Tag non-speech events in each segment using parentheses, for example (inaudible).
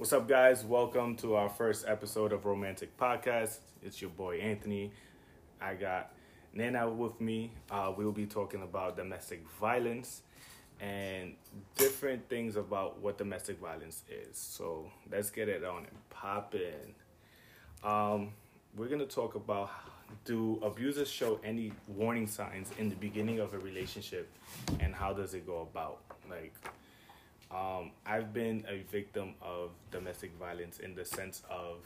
What's up, guys? Welcome to our first episode of Romantic Podcast. It's your boy Anthony. I got Nana with me. Uh, we will be talking about domestic violence and different things about what domestic violence is. So let's get it on and pop in. Um, we're gonna talk about do abusers show any warning signs in the beginning of a relationship and how does it go about like um, i've been a victim of domestic violence in the sense of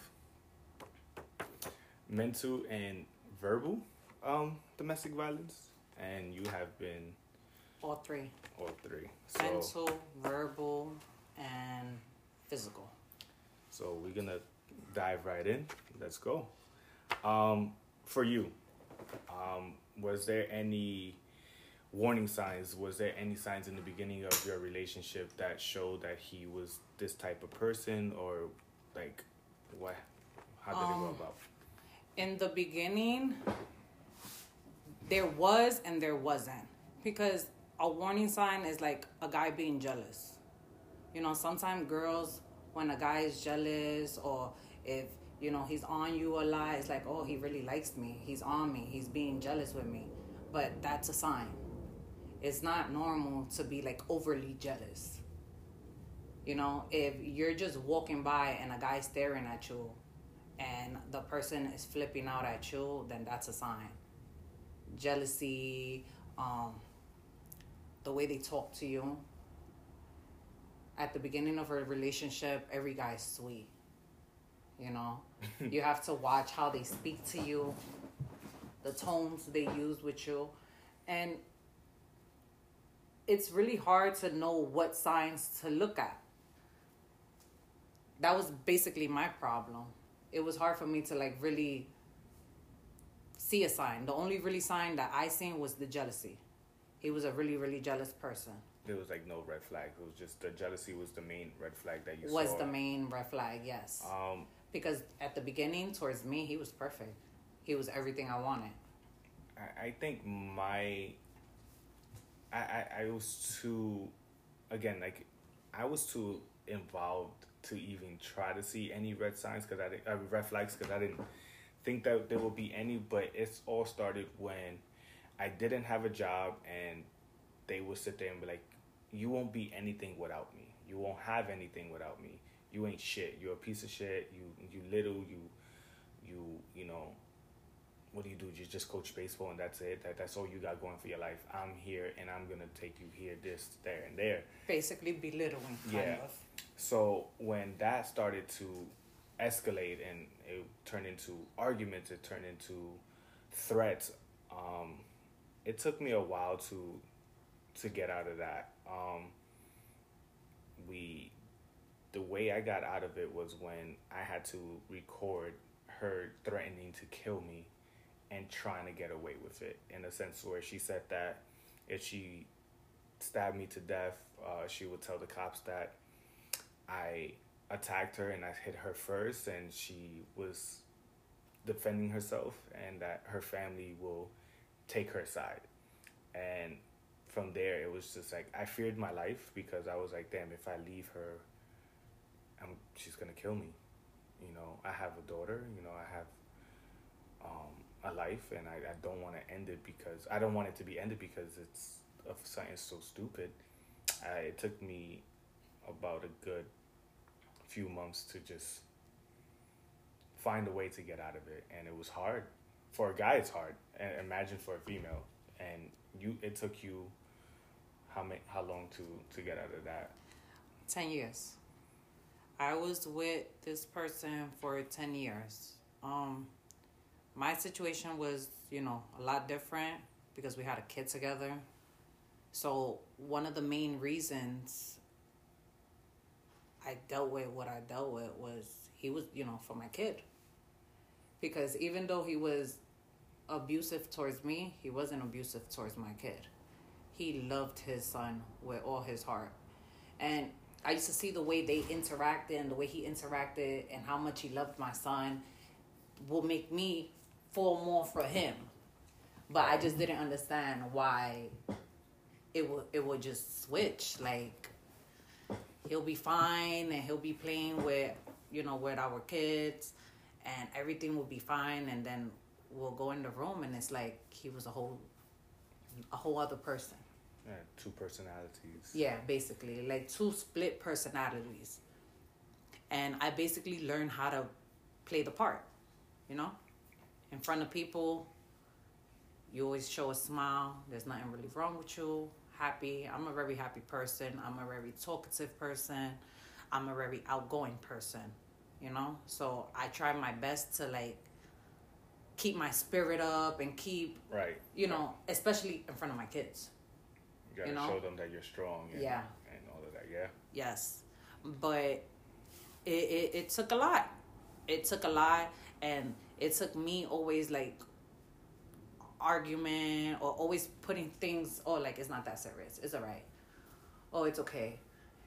mental and verbal um, domestic violence and you have been All three. All three. So mental, verbal, and physical. so we're gonna dive right in. Let's go. Um, for you um, was there any warning signs was there any signs in the beginning of your relationship that showed that he was this type of person or like what how did it go Um, about In the beginning, there was and there wasn't. Because a warning sign is like a guy being jealous. You know, sometimes girls, when a guy is jealous or if, you know, he's on you a lot, it's like, oh, he really likes me. He's on me. He's being jealous with me. But that's a sign. It's not normal to be like overly jealous. You know, if you're just walking by and a guy's staring at you and the person is flipping out at you, then that's a sign. Jealousy, um, the way they talk to you. At the beginning of a relationship, every guy's sweet. You know, (laughs) you have to watch how they speak to you, the tones they use with you, and it's really hard to know what signs to look at. That was basically my problem. It was hard for me to like really see a sign. The only really sign that I seen was the jealousy. He was a really, really jealous person. there was like no red flag it was just the jealousy was the main red flag that you saw. Was saw the main red flag, yes. um Because at the beginning, towards me, he was perfect. He was everything I wanted. I, I think my I, I I was too again like I was too involved to even try to see any red signs because I didn't uh, red flags because I didn't think that there would be any but it's all started when I didn't have a job and they would sit there and be like you won't be anything without me. You won't have anything without me. You ain't shit. You're a piece of shit. You you little. You you you know what do you do? You just coach baseball and that's it. That that's all you got going for your life. I'm here and I'm gonna take you here, this, there, and there. Basically, belittling, Yeah. of. So when that started to escalate and it turned into arguments, it turned into threats. Um, it took me a while to to get out of that. Um, we the way I got out of it was when I had to record her threatening to kill me and trying to get away with it in a sense where she said that if she stabbed me to death, uh, she would tell the cops that I attacked her and I hit her first and she was defending herself and that her family will take her side. And from there, it was just like I feared my life because I was like, damn, if I leave her, I'm, she's gonna kill me. You know, I have a daughter. You know, I have um, a life, and I, I don't want to end it because I don't want it to be ended because it's of something so stupid. I, it took me about a good few months to just find a way to get out of it, and it was hard. For a guy, it's hard. And imagine for a female, and you, it took you how many, how long to to get out of that? 10 years. I was with this person for 10 years. Um, my situation was, you know, a lot different because we had a kid together. So, one of the main reasons I dealt with what I dealt with was he was, you know, for my kid. Because even though he was abusive towards me, he wasn't abusive towards my kid. He loved his son with all his heart. And I used to see the way they interacted and the way he interacted and how much he loved my son will make me fall more for him. But I just didn't understand why it would it would just switch. Like he'll be fine and he'll be playing with you know with our kids and everything will be fine and then we'll go in the room and it's like he was a whole a whole other person Yeah, two personalities. yeah basically like two split personalities and i basically learned how to play the part you know in front of people you always show a smile there's nothing really wrong with you happy i'm a very happy person i'm a very talkative person i'm a very outgoing person you know so i try my best to like keep my spirit up and keep Right. you know especially in front of my kids You gotta you know? show them that you're strong. And, Yeah. And all of that. Yeah. Yes, but it, it it took a lot. It took a lot, and it took me always like argument or always putting things. Oh, like it's not that serious. It's alright. Oh, it's okay.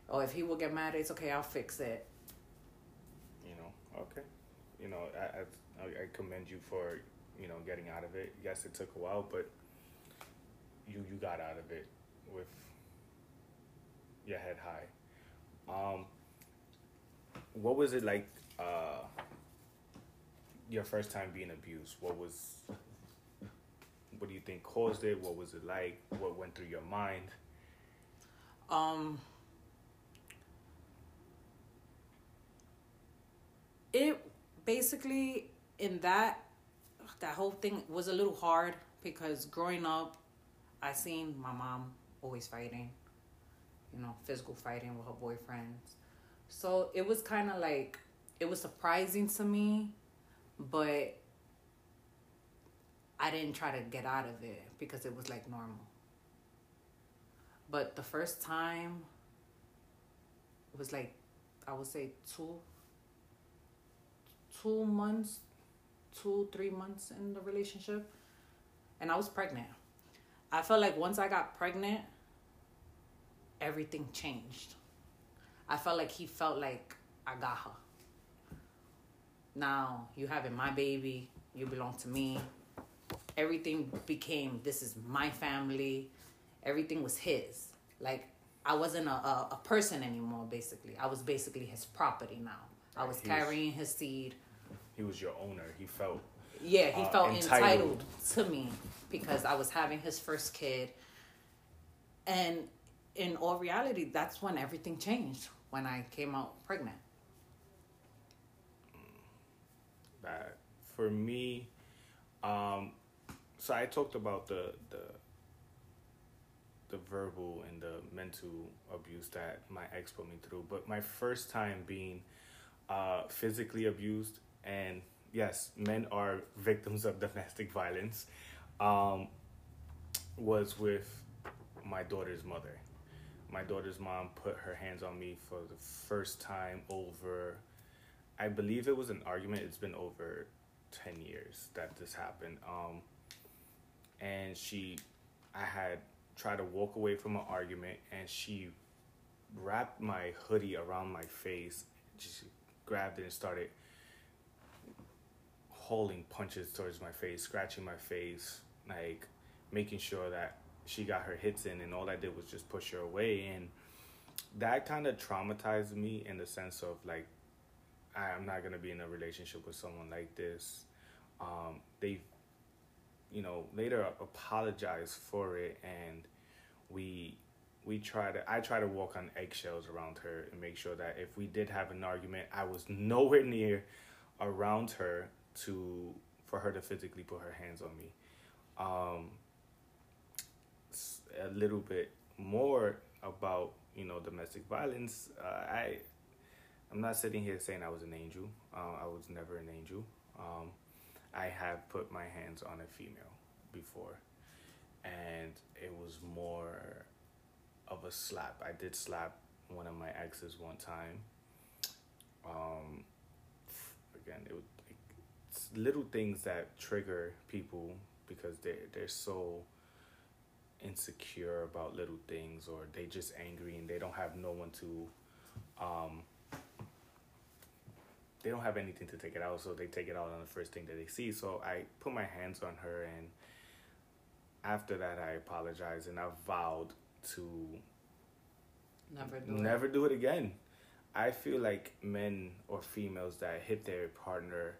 Oh, if he will get mad, it's okay. I'll fix it. You know. Okay. You know, I, I I commend you for you know getting out of it. Yes, it took a while, but you you got out of it with your head high. Um, what was it like? Uh, your first time being abused. What was? What do you think caused it? What was it like? What went through your mind? Um. It basically in that that whole thing was a little hard because growing up, I seen my mom always fighting, you know, physical fighting with her boyfriends. So it was kind of like it was surprising to me, but I didn't try to get out of it because it was like normal. But the first time it was like I would say two two months, two, three months in the relationship. And I was pregnant. I felt like once I got pregnant, everything changed. I felt like he felt like I got her. Now you having my baby, you belong to me. Everything became this is my family. Everything was his. Like I wasn't a, a, a person anymore, basically. I was basically his property now. I was He was- carrying his seed. He was your owner. He felt Yeah, he uh, felt entitled. entitled. to me because I was having his first kid. And in all reality, that's when everything changed when I came out pregnant. Bad for me. Um, so I talked about the the the verbal and the mental abuse that my ex put me through, but my first time being uh, physically abused, and yes, men are (laughs) victims of domestic violence, um, was with my daughter's mother. My daughter's mom put her hands on me for the first time over I believe it was an argument. It's been over 10 years that this happened. Um, and she, I had tried to walk away from an argument, and she wrapped my hoodie around my face, just grabbed it and started hauling punches towards my face, scratching my face, like making sure that she got her hits in, and all I did was just push her away. And that kind of traumatized me in the sense of like, I'm not gonna be in a relationship with someone like this. Um, they, you know, later apologized for it, and we we try to. I try to walk on eggshells around her and make sure that if we did have an argument, I was nowhere near around her to for her to physically put her hands on me. Um, a little bit more about you know domestic violence. Uh, I I'm not sitting here saying I was an angel. Uh, I was never an angel. Um, I have put my hands on a female before, and it was more of a slap. I did slap one of my exes one time. Um, again, it was it's little things that trigger people because they they're so insecure about little things or they just angry and they don't have no one to um they don't have anything to take it out so they take it out on the first thing that they see so i put my hands on her and after that i apologized and i vowed to Never do never it. do it again. I feel like men or females that hit their partner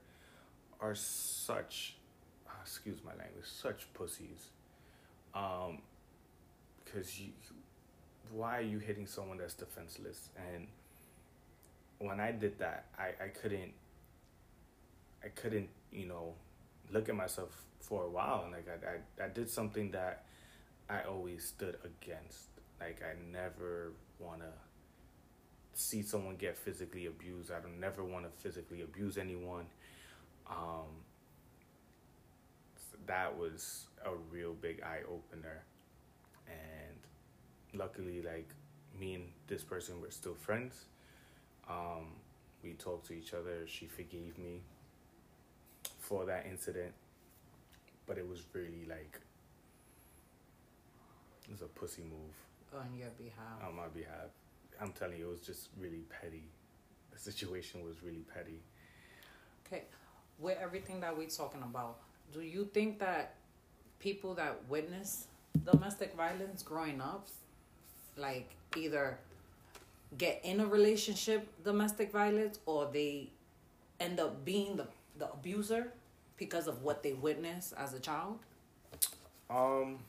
are such, uh, excuse my language, such pussies. Um, because you, why are you hitting someone that's defenseless? And when I did that, I, I couldn't, I couldn't, you know, look at myself for a while. And like I, I, I did something that I always stood against. Like I never want to see someone get physically abused. I don't never want to physically abuse anyone. Um, that was a real big eye opener, and luckily, like me and this person were still friends. Um, we talked to each other. She forgave me for that incident, but it was really like it was a pussy move on your behalf. On my behalf. I'm telling you, it was just really petty. The situation was really petty. Okay, with everything that we're talking about, do you think that people that witness domestic violence growing up, like either get in a relationship domestic violence or they end up being the, the abuser because of what they witnessed as a child? Um,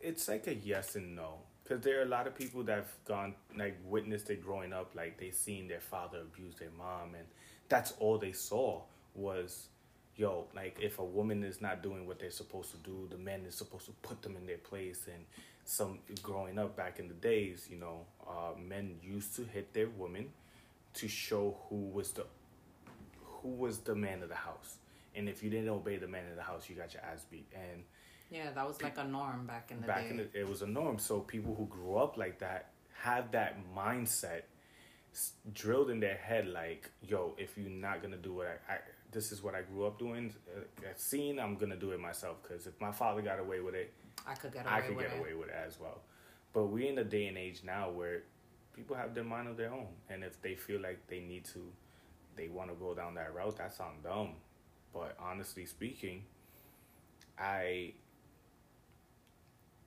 it's like a yes and no because there are a lot of people that have gone like witnessed it growing up like they seen their father abuse their mom and that's all they saw was yo like if a woman is not doing what they're supposed to do the man is supposed to put them in their place and some growing up back in the days you know uh, men used to hit their women to show who was the who was the man of the house and if you didn't obey the man of the house you got your ass beat and yeah, that was like a norm back in the back day. in the, it was a norm. So people who grew up like that have that mindset drilled in their head, like, yo, if you're not gonna do what I, I this is what I grew up doing, uh, seen, I'm gonna do it myself. Because if my father got away with it, I could get away I could with get it. away with it as well. But we're in a day and age now where people have their mind of their own, and if they feel like they need to, they want to go down that route, that's on them. But honestly speaking, I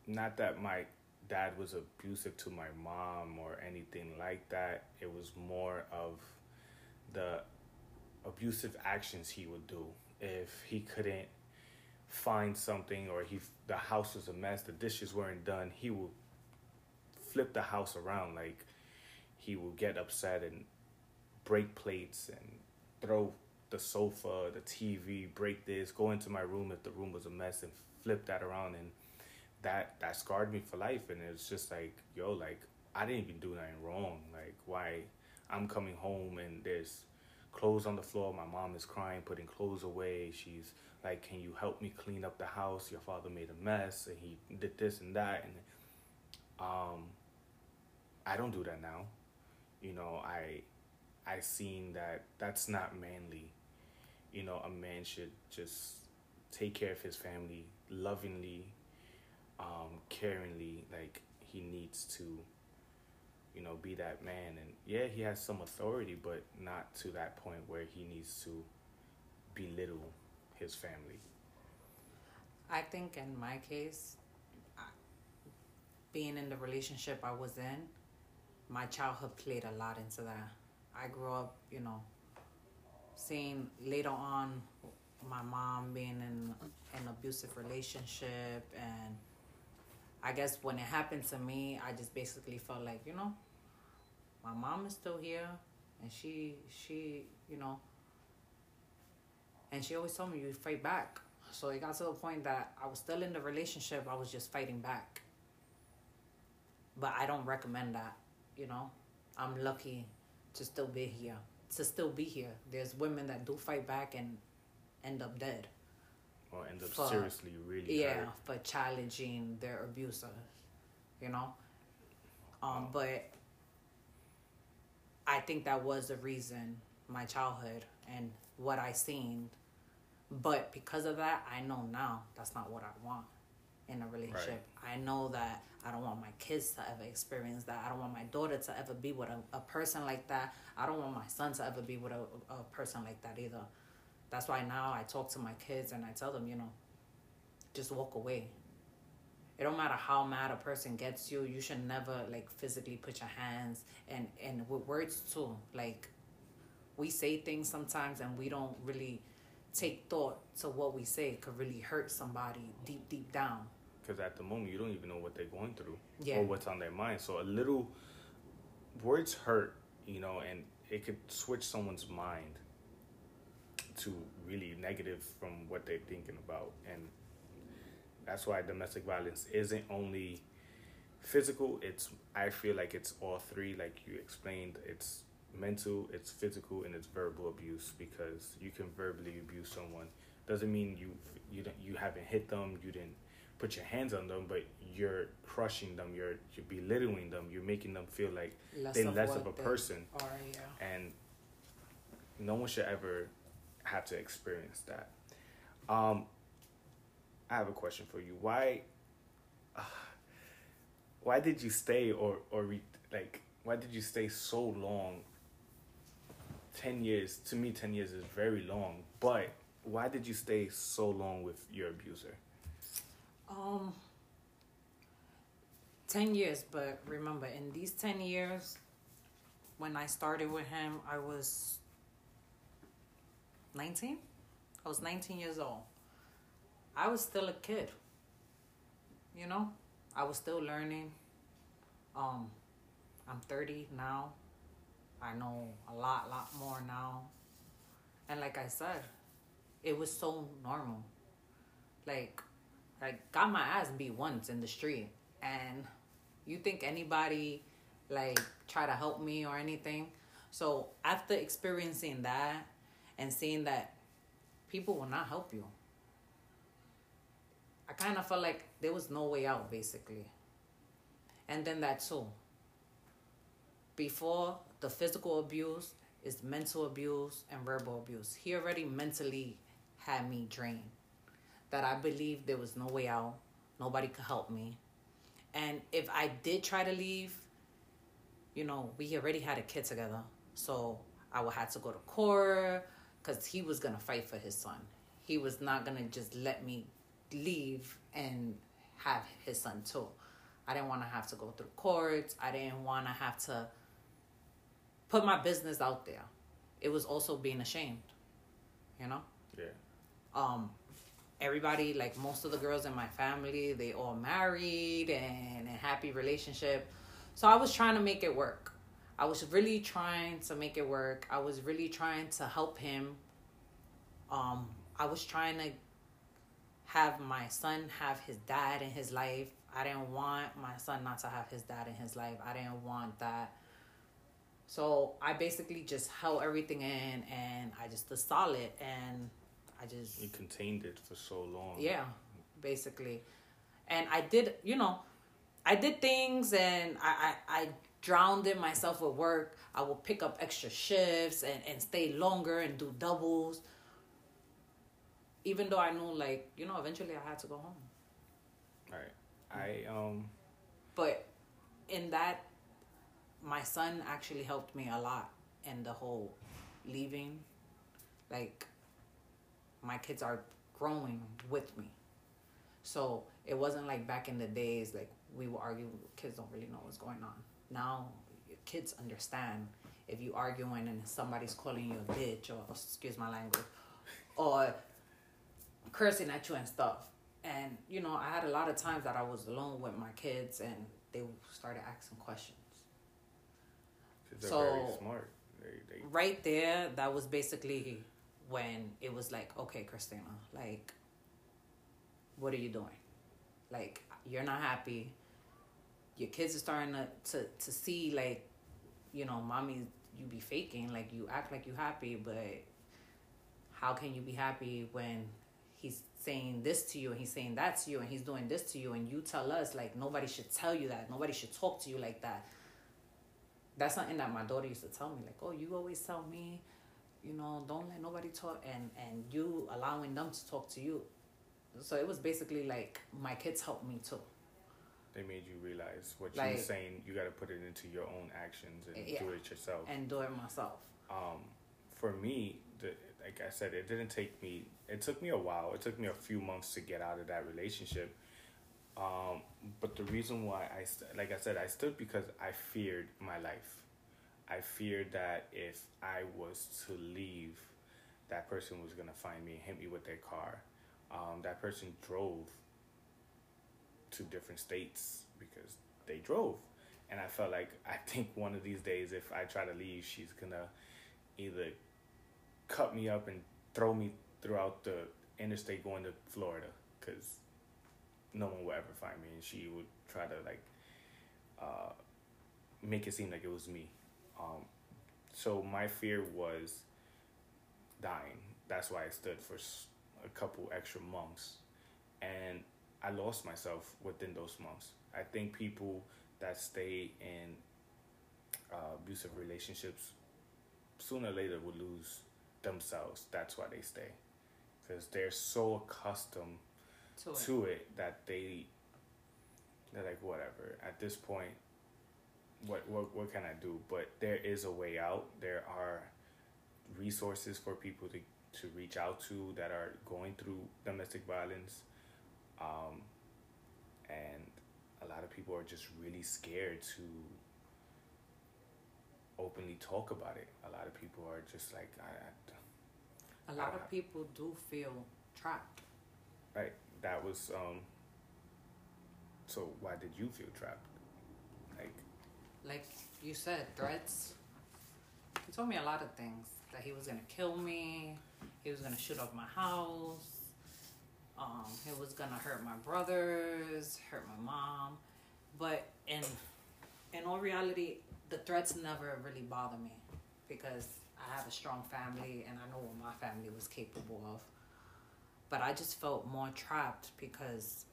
not that my dad was abusive to my mom or anything like that. It was more of the abusive actions he would do if he couldn't find something or he the house was a mess, the dishes weren't done, he would flip the house around. Like he would get upset and break plates and throw the sofa, the TV, break this, go into my room if the room was a mess and flip that around. And that that scarred me for life. And it's just like yo like i didn't even do nothing wrong. Like why i'm coming home and there's clothes on the floor. My mom is crying putting clothes away. She's like can you help me clean up the house? Your father made a mess and he did this and that and um i don't do that now. You know i i seen that that's not manly. You know a man should just take care of his family lovingly um, caringly, like he needs to, you know, be that man. And yeah, he has some authority, but not to that point where he needs to belittle his family. I think in my case, being in the relationship I was in, my childhood played a lot into that. I grew up, you know, seeing later on my mom being in an abusive relationship and I guess when it happened to me, I just basically felt like, you know, my mom is still here and she she, you know, and she always told me you fight back. So it got to the point that I was still in the relationship, I was just fighting back. But I don't recommend that, you know. I'm lucky to still be here. To still be here. There's women that do fight back and end up dead or end up for, seriously really yeah hurt. for challenging their abusers you know um but i think that was the reason my childhood and what i seen but because of that i know now that's not what i want in a relationship. Right. i know that i don't want my kids to ever experience that. I don't want my daughter to ever be with a, a person like that. I don't want my son to ever be with a, a person like that either. That's why now I talk to my kids and I tell them, you know, just walk away. it don't matter how mad a person gets you you should never like physically put your hands and and with words too. Like we say things sometimes and we don't really take thought to what we say could really hurt somebody deep deep down. Because at the moment you don't even know what they're going through Yeah. or what's on their mind. So a little words hurt you know and it could switch someone's mind to really negative from what they're thinking about. And that's why domestic violence isn't only physical it's i feel like it's all three like you explained. It's mental it's physical and it's verbal abuse because you can verbally abuse someone doesn't mean you you you haven't hit them you didn't put your hands on them but you're crushing them you're you're belittling them you're making them feel like less they're of less of a person are yeah and no one should ever have to experience that. Um, I have a question for you. Why, uh, (sighs) why did you stay, or or re, like, why did you stay so long? Ten years to me, ten years is very long. But why did you stay so long with your abuser? Um, 10 years, but remember, in these 10 years, when I started with him, I was 19. I was 19 years old. I was still a kid. You know, I was still learning. Um, I'm 30 now. I know a lot, lot more now. And like I said, it was so normal. Like, like got my ass beat once in the street and you think anybody like try to help me or anything so after experiencing that and seeing that people will not help you i kind of felt like there was no way out basically and then that too before the physical abuse is mental abuse and verbal abuse he already mentally had me drained that I believed there was no way out. Nobody could help me. And if I did try to leave, you know, we already had a kid together. So I would have to go to court because he was going to fight for his son. He was not going to just let me leave and have his son too. I didn't want to have to go through courts. I didn't want to have to put my business out there. It was also being ashamed, you know? Yeah, um everybody like most of the girls in my family they all married and a happy relationship. So i was trying to make it work. I was really trying to make it work. I was really trying to help him. Um i was trying to have my son have his dad in his life. I didn't want my son not to have his dad in his life. I didn't want that so i basically just held everything in and i just stood solid and i just you contained it for so long. yeah, basically. And I did, you know, I did things and I, I, I drowned in myself with work. I would pick up extra shifts and, and stay longer and do doubles. Even though I knew, like, you know, eventually I had to go home. All right. I um. But in that, my son actually helped me a lot in the whole leaving. Like, my kids are growing with me. So it wasn't like back in the days, like we would argue, kids don't really know what's going on. Now, kids understand if you arguing and somebody's calling you a bitch or, excuse my language, or cursing at you and stuff. And, you know, I had a lot of times that I was alone with my kids and they started asking questions. They're So- very smart. They, they right there that was basically when it was like okay christina like what are you doing? Like you're not happy. Your kids are starting to to, to see like you know mommy you be faking like you act like you happy but how can you be happy when he's saying this to you and he's saying that to you and he's doing this to you and you tell us like nobody should tell you that. Nobody should talk to you like that that's something that my daughter used to tell me like oh you always tell me you know don't let nobody talk and and you allowing them to talk to you so it was basically like my kids helped me too they made you realize what you're saying. You got to put it into your own actions and Yeah. do it yourself. and do it myself um, for me, the, like I said, it didn't take me. It took me a while. It took me a few months to get out of that relationship. Um, the reason why I, st- like I said, I stood because I feared my life. I feared that if I was to leave, that person was gonna find me and hit me with their car. Um, that person drove to different states because they drove, and I felt like I think one of these days, if I try to leave, she's gonna either cut me up and throw me throughout the interstate going to Florida, because no one will ever find me, and she would try to like uh, make it seem like it was me. Um, so my fear was dying. That's why I stood for a couple extra months, and I lost myself within those months. I think people that stay in uh, abusive relationships sooner or later will lose themselves. That's why they stay, because they're so accustomed to it. to it that they they're like whatever. At this point, what what what can I do? But there is a way out. There are resources for people to to reach out to that are going through domestic violence. Um, and a lot of people are just really scared to openly talk about it. A lot of people are just like, I, I a lot of people do feel trapped. Right. That was um. So why did you feel trapped? Like. Like you said, threats. He told me a lot of things that he was gonna kill me. He was gonna shoot up my house. Um, he was gonna hurt my brothers, hurt my mom. But in in all reality, the threats never really bother me because I have a strong family and I know what my family was capable of. But I just felt more trapped because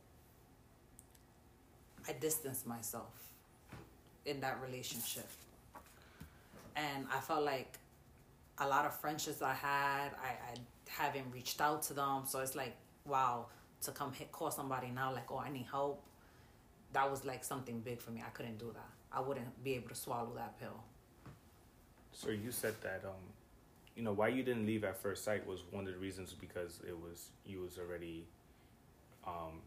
I distanced myself in that relationship. And I felt like a lot of friendships I had, I, I haven't reached out to them. So it's like, wow, to come hit, call somebody now, like, oh, I need help. That was like something big for me. I couldn't do that. I wouldn't be able to swallow that pill. So you said that, um, you know, why you didn't leave at first sight was one of the reasons because it was you was already, um,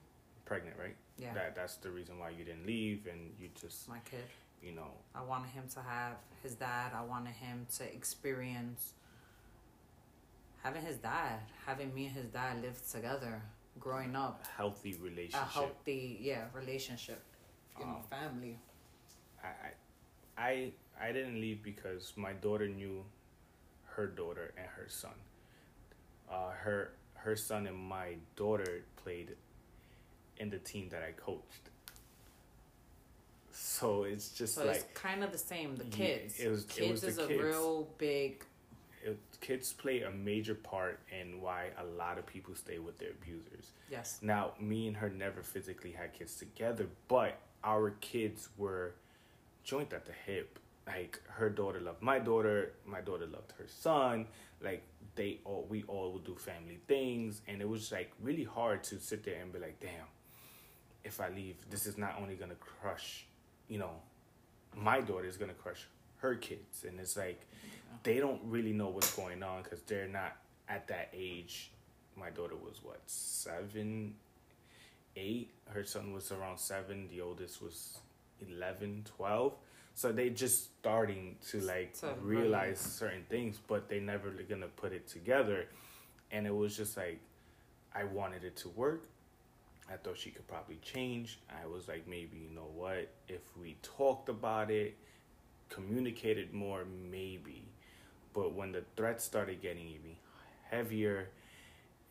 pregnant, right? Yeah. That that's the reason why you didn't leave, and you just my kid. You know. I wanted him to have his dad. I wanted him to experience having his dad, having me and his dad live together, growing up. A healthy relationship. A healthy, yeah, relationship. You um, know, family. I, I, I didn't leave because my daughter knew her daughter and her son. Uh, her her son and my daughter played in the team that I coached. So it's just so like it's kind of the same. The kids, yeah, it was kids it was is a real big. It, kids play a major part in why a lot of people stay with their abusers. Yes. Now, me and her never physically had kids together, but our kids were joint at the hip. Like her daughter loved my daughter, my daughter loved her son. Like they all, we all would do family things, and it was like really hard to sit there and be like, damn, if I leave, this is not only gonna crush, you know, my daughter is gonna crush her kids, and it's like they don't really know what's going on because they're not at that age. My daughter was what seven, eight. Her son was around seven. The oldest was 11, 12. So they just starting to like so realize certain things, but they never gonna put it together. And it was just like, I wanted it to work. I thought she could probably change. I was like, maybe, you know what? If we talked about it, communicated more, maybe. But when the threats started getting even heavier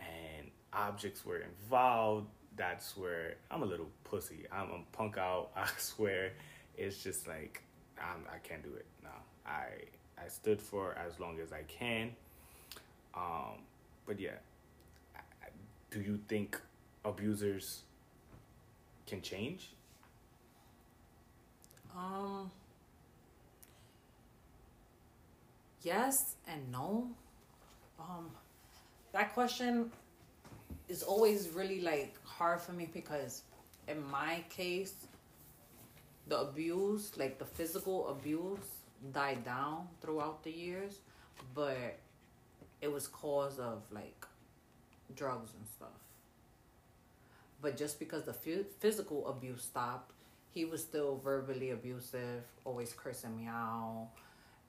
and objects were involved, that's where I'm a little pussy. I'm a punk out. (laughs) I swear, it's just like I'm, I can't do it. No, I I stood for as long as I can. Um, but yeah, do you think abusers can change? Um. Yes and no. Um, that question is always really like hard for me because in my case the abuse like the physical abuse died down throughout the years but it was cause of like drugs and stuff but just because the phy- physical abuse stopped, he was still verbally abusive, always cursing me out,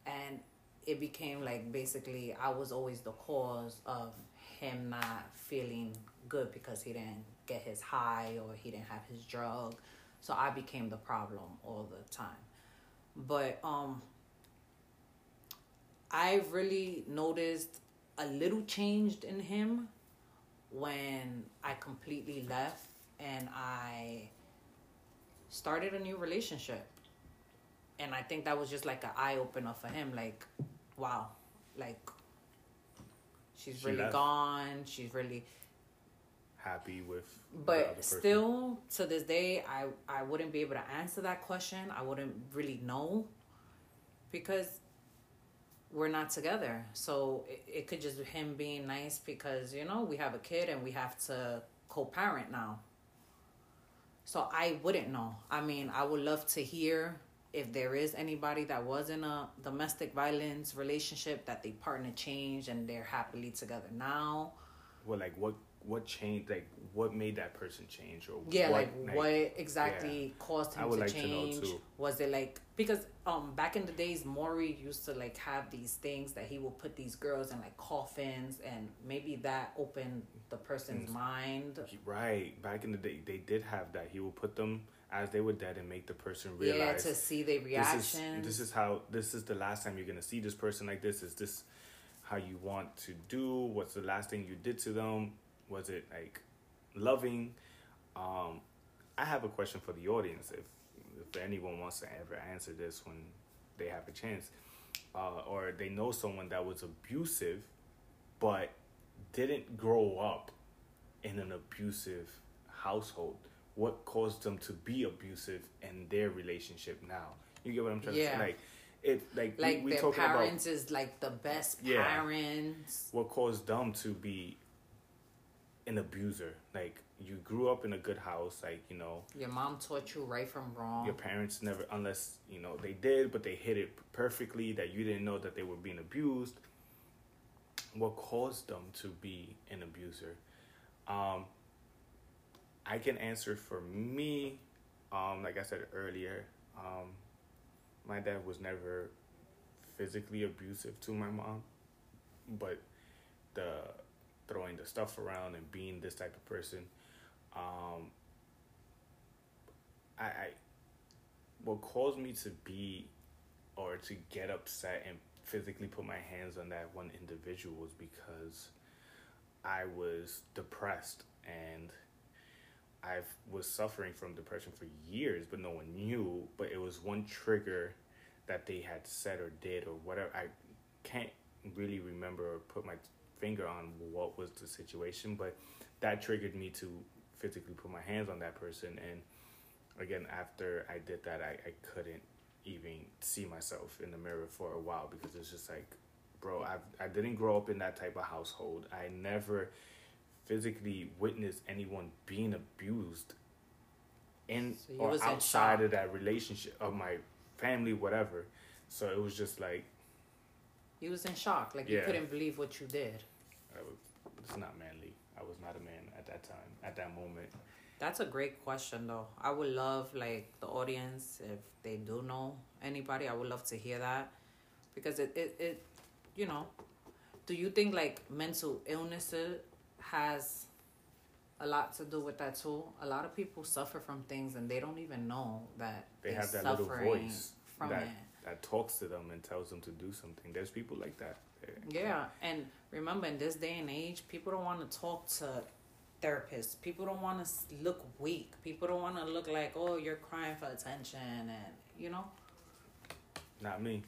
and it became like basically I was always the cause of him not feeling good because he didn't get his high or he didn't have his drug. So I became the problem all the time. But um I really noticed a little changed in him when I completely left and I started a new relationship. And I think that was just like an eye opener for him. Like, wow, like she's She really left. gone. She's really, Happy with. but still to this day, I I wouldn't be able to answer that question. I wouldn't really know because we're not together. So it, it could just be him being nice because you know we have a kid and we have to co-parent now. So I wouldn't know. I mean, I would love to hear if there is anybody that was in a domestic violence relationship that they partner changed and they're happily together now. Well, like what what changed? Like what made that person change? Or Yeah, what, like, what exactly caused him I would to like to know, change? too. Was it like because um back in the days Maury used to like have these things that he would put these girls in like coffins and maybe that opened the person's Mm. mind. Right. Back in the day, they did have that. He would put them as they were dead and make the person realize, Yeah, to see their this is this is how this is the last time you're gonna see this person like this. Is this how you want to do? What's the last thing you did to them? Was it like loving? Um, I have a question for the audience. If if anyone wants to ever answer this when they have a chance, uh, or they know someone that was abusive, but didn't grow up in an abusive household. What caused them to be abusive in their relationship now? You get what I'm trying to Yeah. say? Like, it like, like we, we their parents about is like the best Yeah. parents. what caused them to be an abuser. Like you grew up in a good house, like you know Your mom taught you right from wrong. your parents never, unless you know they did, but they hid it perfectly that you didn't know that they were being abused. What caused them to be an abuser? Um, I can answer for me. Um, like I said earlier, um, my dad was never physically abusive to my mom, but the throwing the stuff around and being this type of person, um, I, I what caused me to be or to get upset and physically put my hands on that one individual was because I was depressed and I was suffering from depression for years, but no one knew. But it was one trigger that they had said or did or whatever. I can't really remember or put my finger on what was the situation, but that triggered me to physically put my hands on that person. And again, after I did that, I, I couldn't even see myself in the mirror for a while because it's just like, bro, I I didn't grow up in that type of household. I never physically witnessed anyone being abused in So or outside of that relationship of my family, whatever. So it was just like, He was in shock. Like you Yeah. couldn't believe what you did. I was, it's not manly. I was not a man at that time, at that moment. That's a great question though. I would love like the audience if they do know anybody, I would love to hear that. Because it, it, it you know, do you think like mental illness has a lot to do with that too? A lot of people suffer from things and they don't even know that They have that little suffering voice from that it. That talks to them and tells them to do something. There's people like that. Yeah, and remember in this day and age, people don't want to talk to therapists. People don't want to look weak. People don't want to look like, oh, you're crying for attention, and you know. Not me.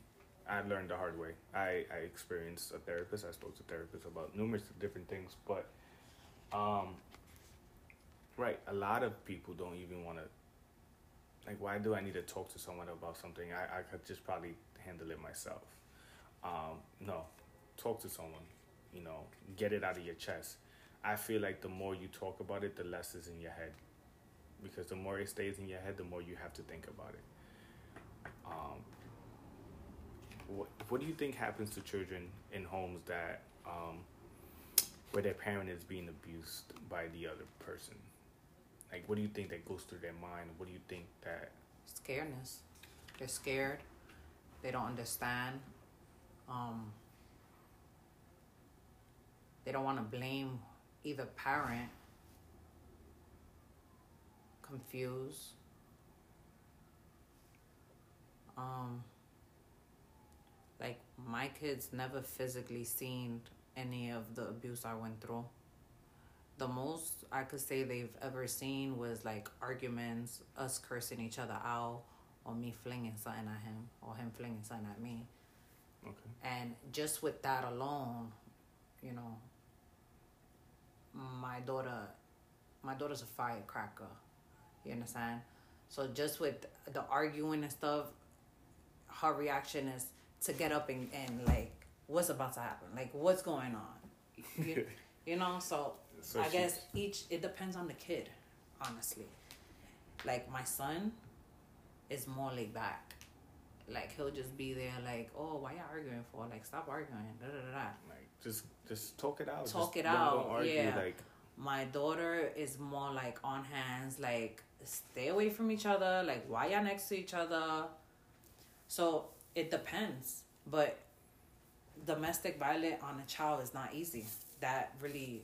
I learned the hard way. I, I experienced a therapist. I spoke to therapists about numerous different things, but um, right, a lot of people don't even want to. Like, why do I need to talk to someone about something? I, I could just probably handle it myself. Um, no, talk to someone. You know, get it out of your chest. I feel like the more you talk about it, the less is in your head. Because the more it stays in your head, the more you have to think about it. Um, what What do you think happens to children in homes that um, where their parent is being abused by the other person? Like what do you think that goes through their mind? What do you think that scaredness. They're scared. They don't understand. Um, they don't want to blame either parent. Confused. Um, like my kids never physically seen any of the abuse I went through. The most I could say they've ever seen was like arguments, us cursing each other out, or me flinging something at him, or him flinging something at me. Okay. And just with that alone, you know, my daughter, my daughter's a firecracker. You understand? So just with the arguing and stuff, her reaction is to get up and, and like, what's about to happen? Like, what's going on? You, (laughs) you know, so, So I she- guess each, it depends on the kid, honestly. Like, my son is more laid back. Like, he'll just be there, like, oh, why y'all arguing for? Like, stop arguing. Da, da, da, da. like just just talk it out. Talk Just it out, Don't argue. yeah. Like My daughter is more like on hands, like stay away from each other, like why y'all next to each other. So it depends, but domestic violence on a child is not easy. That really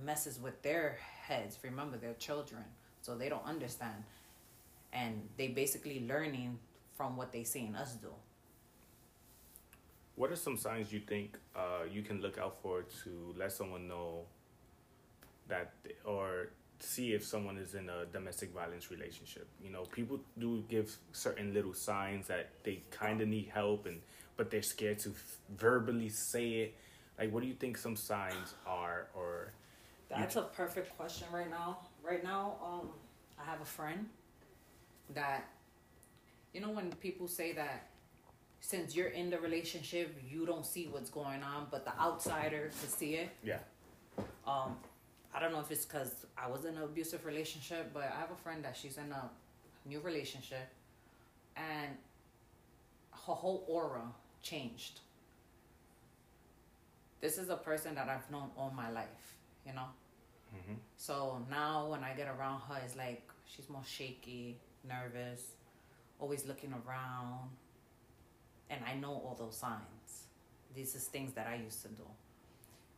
messes with their heads. Remember, they're children, so they don't understand, and they basically learning from what they seen us do. What are some signs you think uh, you can look out for to let someone know that, or see if someone is in a domestic violence relationship? You know, people do give certain little signs that they kind of need help, and but they're scared to verbally say it. Like, what do you think some signs are, or That's a perfect question right now. Right now, um, I have a friend that, you know, when people say that since you're in the relationship, you don't see what's going on, but the outsider could see it. yeah, Um, I don't know if it's because I was in an abusive relationship, but I have a friend that she's in a new relationship, and her whole aura changed. This is a person that I've known all my life, you know. Hmm So now when I get around her, it's like she's more shaky, nervous, always looking around. And I know all those signs. These is things that I used to do.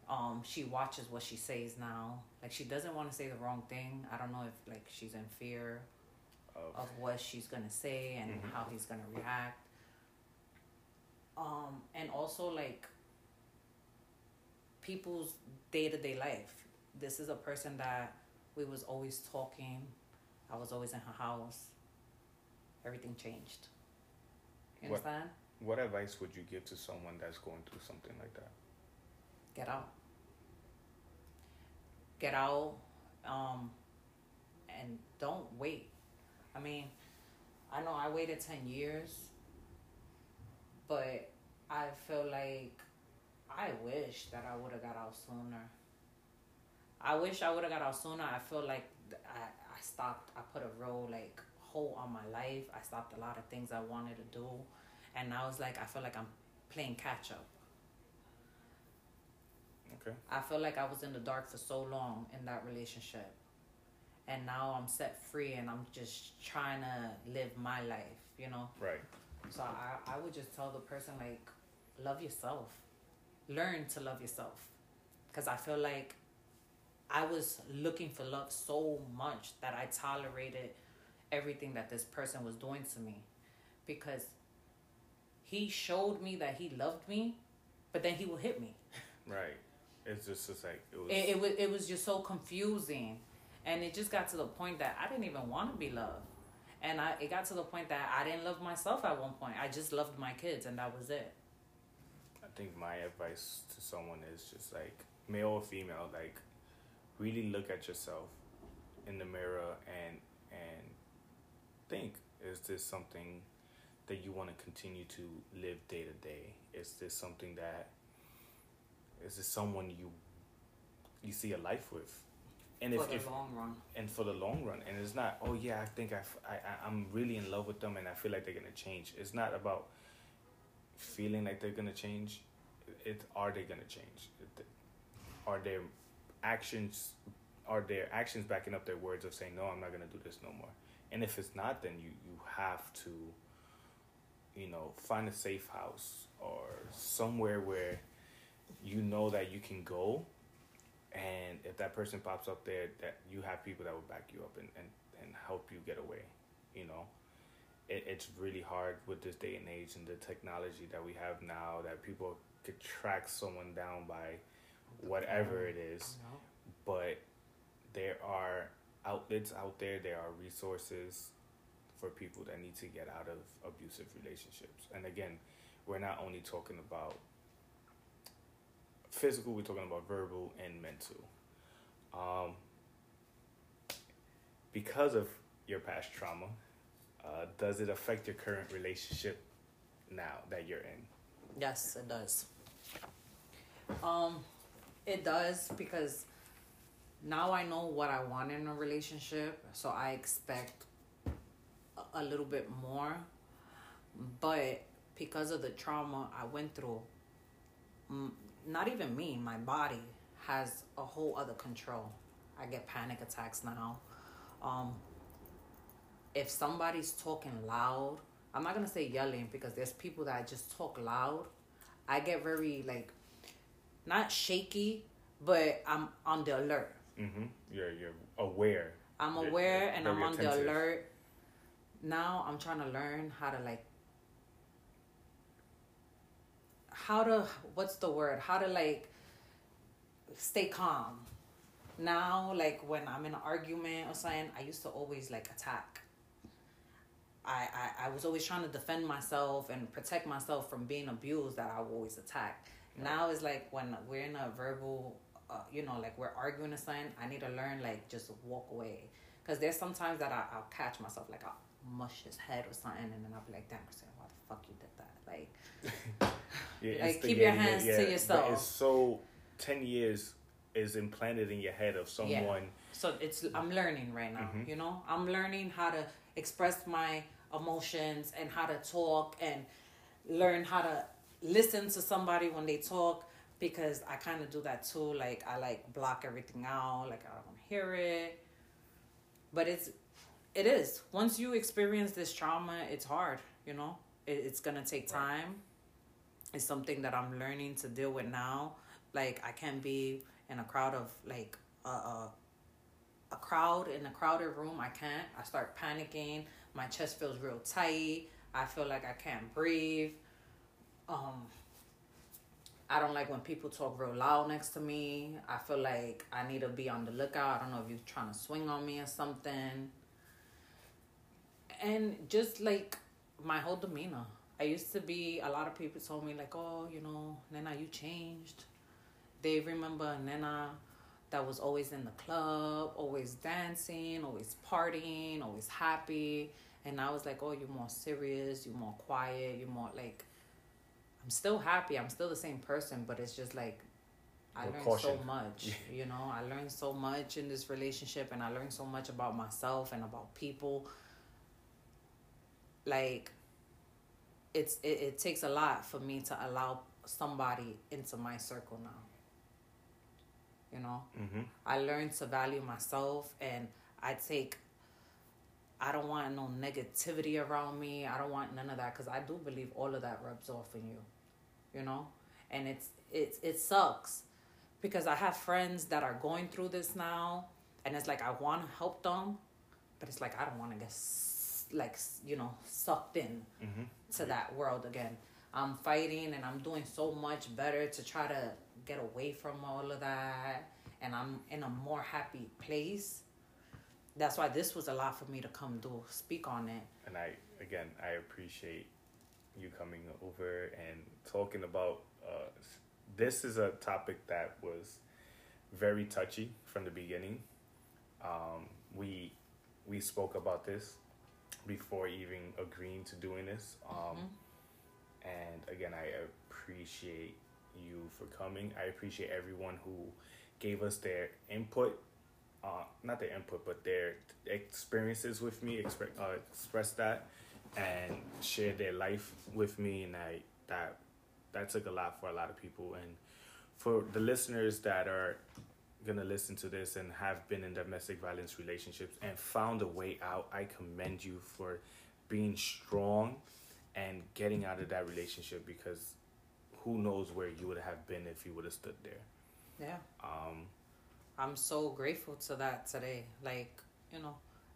Um, she watches what she says now. Like she doesn't want to say the wrong thing. I don't know if like she's in fear of, of what she's gonna say and Mhm. how he's gonna react. Um, and also like people's day to day life. This is a person that we was always talking. I was always in her house. Everything changed. You What- understand? what advice would you give to someone that's going through something like that? Get out. Get out. Um, and don't wait. I mean, I know I waited 10 years, but I feel like I wish that I would have got out sooner. I wish I would have got out sooner. I feel like I, I stopped, I put a real like hole on my life. I stopped a lot of things I wanted to do. And now it's like, I feel like I'm playing catch up. Okay. I feel like I was in the dark for so long in that relationship. And now I'm set free and I'm just trying to live my life, you know? Right. So I, I would just tell the person, like, love yourself. Learn to love yourself. Because I feel like I was looking for love so much that I tolerated everything that this person was doing to me. Because he showed me that he loved me, but then he would hit me. Right. It's just, it's like it was. it, it was it was just so confusing and it just got to the point that i didn't even want to be loved and I, it got to the point that i didn't love myself at one point i just loved my kids and that was it I think my advice to someone is just like male or female, like really look at yourself in the mirror and and think: Is this something that you want to continue to live day to day? Is this something that is this someone you you see a life with? And for if, the if long run and for the long run and it's not oh yeah i think I I I'm really in love with them and i feel like they're gonna change it's not about feeling like they're gonna change it are they gonna change It- are their actions are their actions backing up their words of saying no i'm not going to do this no more. And if it's not then you you have to you know find a safe house or somewhere where you know that you can go. And if that person pops up there that you have people that will back you up and, and, and help you get away you know? It, it's really hard with this day and age and the technology that we have now that people could track someone down by whatever it is but there are outlets out there there are resources for people that need to get out of abusive relationships and again we're not only talking about physical we're talking about verbal and mental um, because of your past trauma uh, does it affect your current relationship now that you're in? Yes, it does. Um, it does because now I know what I want in a relationship, so I expect a, little bit more. But because of the trauma I went through, not even me, my body has a whole other control. I get panic attacks now. Um, if somebody's talking loud, I'm not gonna say yelling because there's people that just talk loud. I get very like not shaky, but I'm on the alert. Mm-hmm. You're you're aware. I'm aware you're, and I'm on the alert. Now I'm trying to learn how to like how to what's the word? How to like stay calm. Now, like when I'm in an argument or something, I used to always like attack. I, I, I was always trying to defend myself and protect myself from being abused that I always attack. Now it's like when we're in a verbal, uh, you know, like we're arguing or something, I need to learn like just walk away. Because there's sometimes that I, I'll catch myself, like I'll mush his head or something, and then I'll be like, damn, why the fuck you did that? Like, (laughs) yeah, like keep your hands yeah, to yourself. it's so, 10 years is implanted in your head of someone. Yeah. So it's, I'm learning right now, mm-hmm. you know? I'm learning how to express my emotions and how to talk and learn how to listen to somebody when they talk because I kind of do that too. Like I like block everything out. Like I don't want to hear it. But it's it is once you experience this trauma, it's hard. You know, it, it's gonna take time. It's something that I'm learning to deal with now. Like I can't be in a crowd of like a, a, a crowd in a crowded room. I can't. I start panicking. My chest feels real tight. I feel like I can't breathe. Um, I don't like when people talk real loud next to me. I feel like I need to be on the lookout. I don't know if you're trying to swing on me or something. And just like my whole demeanor. I used to be, a lot of people told me, like, oh, you know, Nena, you changed. They remember Nena that was always in the club, always dancing, always partying, always happy. And I was like, oh, you're more serious, you're more quiet, you're more like, I'm still happy, I'm still the same person, but it's just like, I learned caution. so much, you know, I learned so much in this relationship and I learned so much about myself and about people. Like, it's it, it takes a lot for me to allow somebody into my circle now you know mm-hmm. i learned to value myself and i take I don't want no negativity around me. I don't want none of that because I do believe all of that rubs off in you, you know. And it's it's it sucks because I have friends that are going through this now, and it's like I want to help them, but it's like I don't want to get like you know sucked in mm-hmm. to that world again. I'm fighting and I'm doing so much better to try to get away from all of that, and I'm in a more happy place that's why this was a lot for me to come do speak on it. And I again I appreciate you coming over and talking about uh, this is a topic that was very touchy from the beginning. Um, we we spoke about this before even agreeing to doing this. Um, mm-hmm. And again, I appreciate you for coming. I appreciate everyone who gave us their input uh, not their input, but their experiences with me, express uh, express that, and share their life with me, and I that that took a lot for a lot of people, and for the listeners that are gonna listen to this and have been in domestic violence relationships and found a way out, I commend you for being strong and getting out of that relationship because who knows where you would have been if you would have stood there. Yeah. Um, I'm so grateful to that today. Like, you know,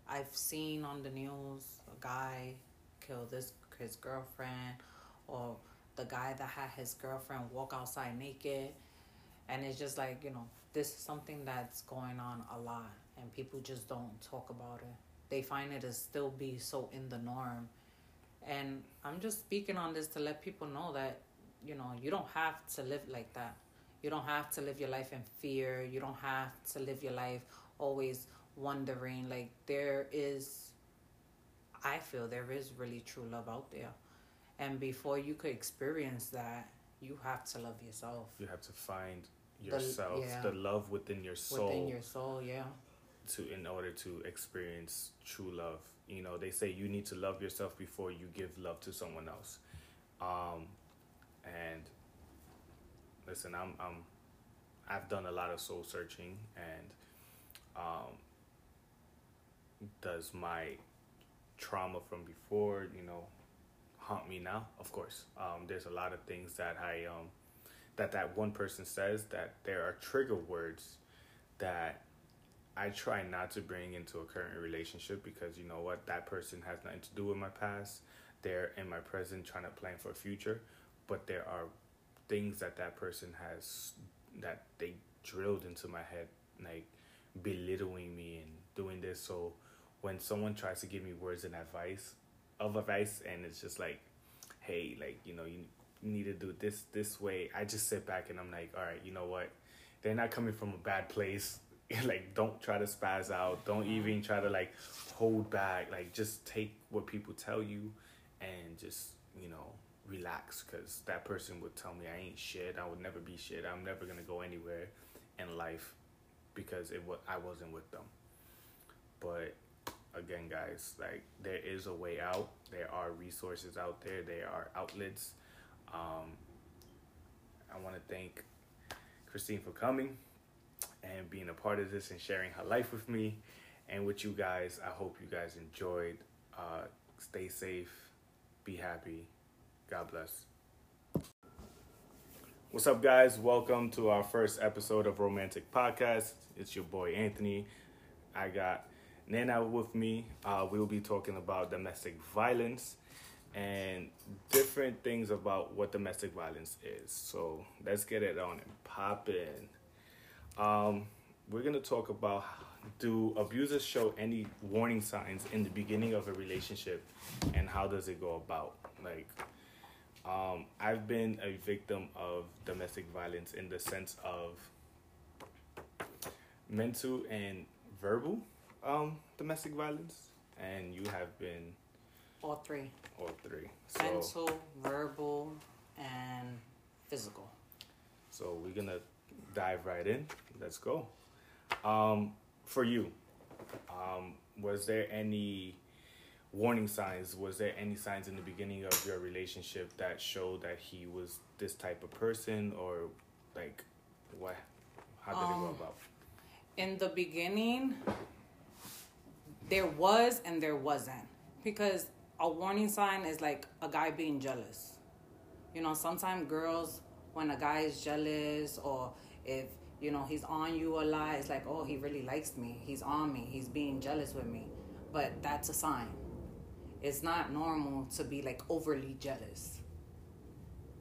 I've seen on the news a guy kill this his girlfriend or the guy that had his girlfriend walk outside naked and it's just like, you know, this is something that's going on a lot and people just don't talk about it. They find it to still be so in the norm. And I'm just speaking on this to let people know that, you know, you don't have to live like that. You don't have to live your life in fear. You don't have to live your life always wondering. Like, there is, I feel there is really true love out there. And before you could experience that, you have to love yourself. You have to find yourself, the, yeah. the love within your soul. Within your soul, yeah. To in order to experience true love. You know, they say you need to love yourself before you give love to someone else. Um, and listen, I'm I'm I've done a lot of soul searching and um does my trauma from before, you know, haunt me now? Of course. Um there's a lot of things that I um that that one person says that there are trigger words that I try not to bring into a current relationship because you know what that person has nothing to do with my past. They're in my present trying to plan for a future, but there are things that that person has that they drilled into my head like belittling me and doing this so when someone tries to give me words and advice of advice and it's just like hey like you know you need to do this this way i just sit back and i'm like all right you know what they're not coming from a bad place (laughs) like don't try to spaz out don't mm-hmm. even try to like hold back like just take what people tell you and just you know relax because that person would tell me I ain't shit. I would never be shit. I'm never gonna go anywhere in life because it was I wasn't with them. But again, guys, like there is a way out. There are resources out there. There are outlets. Um, I want to thank Christine for coming and being a part of this and sharing her life with me and with you guys. I hope you guys enjoyed. Uh, stay safe. Be happy God bless. What's up, guys? Welcome to our first episode of Romantic Podcast. It's your boy Anthony. I got Nana with me. Uh, we'll be talking about domestic violence and different things about what domestic violence is. So let's get it on and pop in. Um, we're gonna talk about do abusers show any warning signs in the beginning of a relationship and how does it go about? Like um, I've been a victim of domestic violence in the sense of mental and verbal um, domestic violence, and you have been all three. All three. So, mental, verbal, and physical. So we're gonna dive right in. Let's go. Um, for you, um, was there any warning signs was there any signs in the beginning of your relationship that showed that he was this type of person or like what how did um, it go um, about in the beginning there was and there wasn't. Because a warning sign is like a guy being jealous. You know sometimes girls when a guy is jealous or if you know he's on you a lot it's like oh he really likes me. He's on me. He's being jealous with me. But that's a sign. It's not normal to be like overly jealous.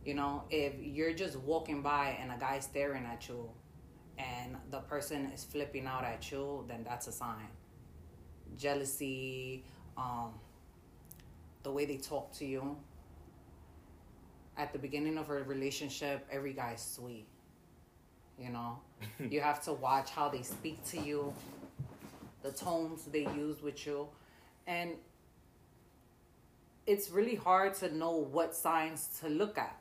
You know, if you're just walking by and a guy's staring at you and the person is flipping out at you, then that's a sign. Jealousy, um, the way they talk to you. At the beginning of a relationship, every guy's sweet. You know, (laughs) you have to watch how they speak to you, the tones they use with you. And it's really hard to know what signs to look at.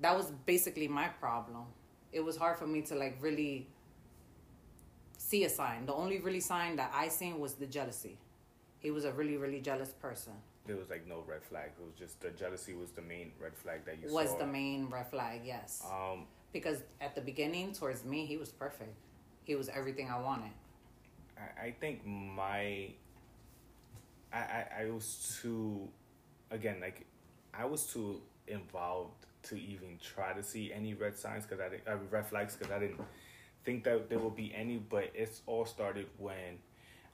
That was basically my problem. It was hard for me to like really see a sign. The only really sign that I seen was the jealousy. He was a really, really jealous person. There was like no red flag. It was just the jealousy was the main red flag that you was saw. the main red flag, yes. Um, Because at the beginning, towards me, he was perfect. He was everything I wanted. I, I think my I, I I was too again like I was too involved to even try to see any red signs because I didn't uh, red flags because I didn't think that there will be any. But it's all started when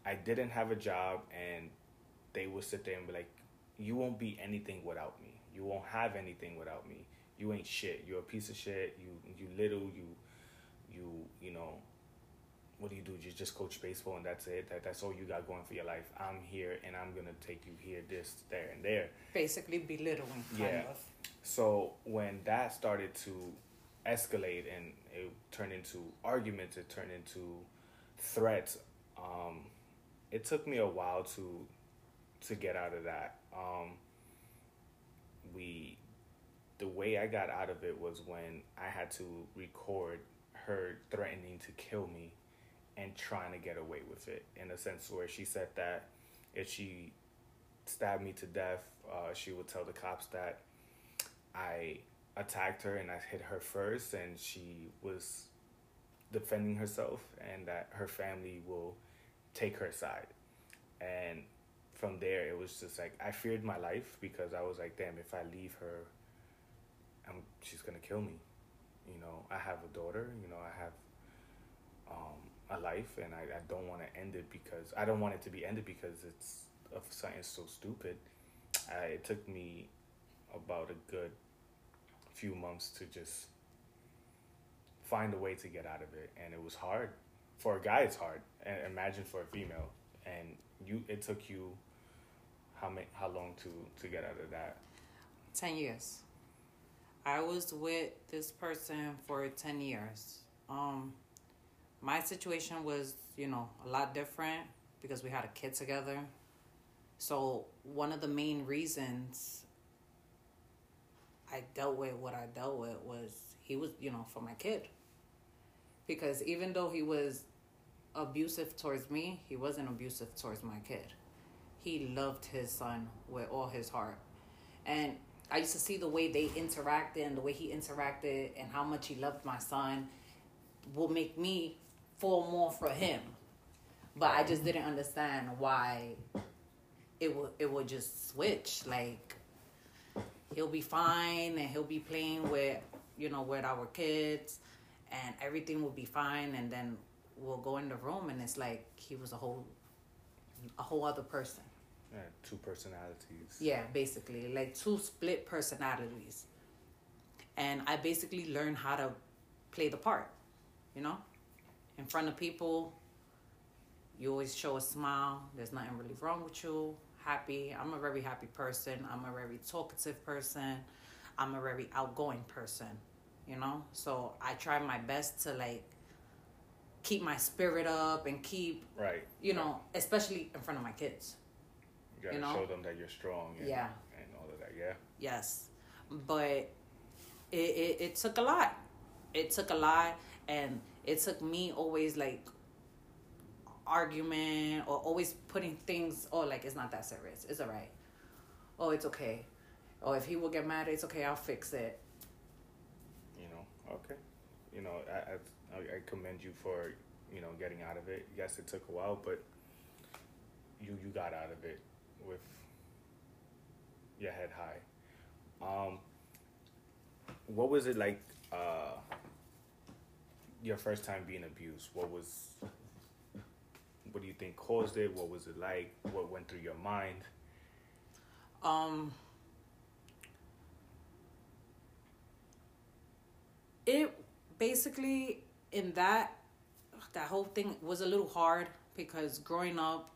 I didn't have a job and they would sit there and be like, "You won't be anything without me. You won't have anything without me. You ain't shit. You're a piece of shit. You you little. You you you know." What do you do? You just coach baseball and that's it. That that's all you got going for your life. I'm here and I'm gonna take you here, this, there, and there. Basically, belittling. Yeah. Of. So when that started to escalate and it turned into arguments, it turned into threats. Um, it took me a while to to get out of that. Um, we the way I got out of it was when I had to record her threatening to kill me and trying to get away with it in a sense where she said that if she stabbed me to death, uh, she would tell the cops that I attacked her and I hit her first, and she was defending herself, and that her family will take her side. And from there, it was just like I feared my life because I was like, damn, if I leave her, I'm she's gonna kill me. You know, I have a daughter. You know, I have um, a life, and I, I don't want to end it because I don't want it to be ended because it's of something so stupid. I, it took me about a good few months to just find a way to get out of it and it was hard for a guy it's hard and imagine for a female and you it took you how many how long to to get out of that 10 years. I was with this person for 10 years. Um, my situation was, you know, a lot different because we had a kid together. So, one of the main reasons I dealt with what I dealt with was he was, you know, for my kid. Because even though he was abusive towards me, he wasn't abusive towards my kid. He loved his son with all his heart. And I used to see the way they interacted and the way he interacted and how much he loved my son will make me fall more for him. But I just didn't understand why it would it would just switch. Like he'll be fine and he'll be playing with you know with our kids and everything will be fine and then we'll go in the room and it's like he was a whole a whole other person. yeah, two personalities Yeah, basically, like two split personalities. And I basically learned how to play the part, you know? In front of people, you always show a smile. There's nothing really wrong with you. Happy. I'm a very happy person. I'm a very talkative person. I'm a very outgoing person, you know? So I try my best to like keep my spirit up and keep, right you know, especially in front of my kids. you gotta you know? show them that you're strong and, Yeah. and all of that yeah Yes, but it, it it took a lot. It took a lot, and it took me always like argument or always putting things. Oh, like it's not that serious. It's alright. Oh, it's okay. Oh, if he will get mad, it's okay. I'll fix it. you know okay you know I, I I commend you for you know getting out of it yes it took a while but you you got out of it with your head high um what was it like uh your first time being abused what was what do you think caused it what was it like what went through your mind Um. It basically in that that whole thing was a little hard because growing up,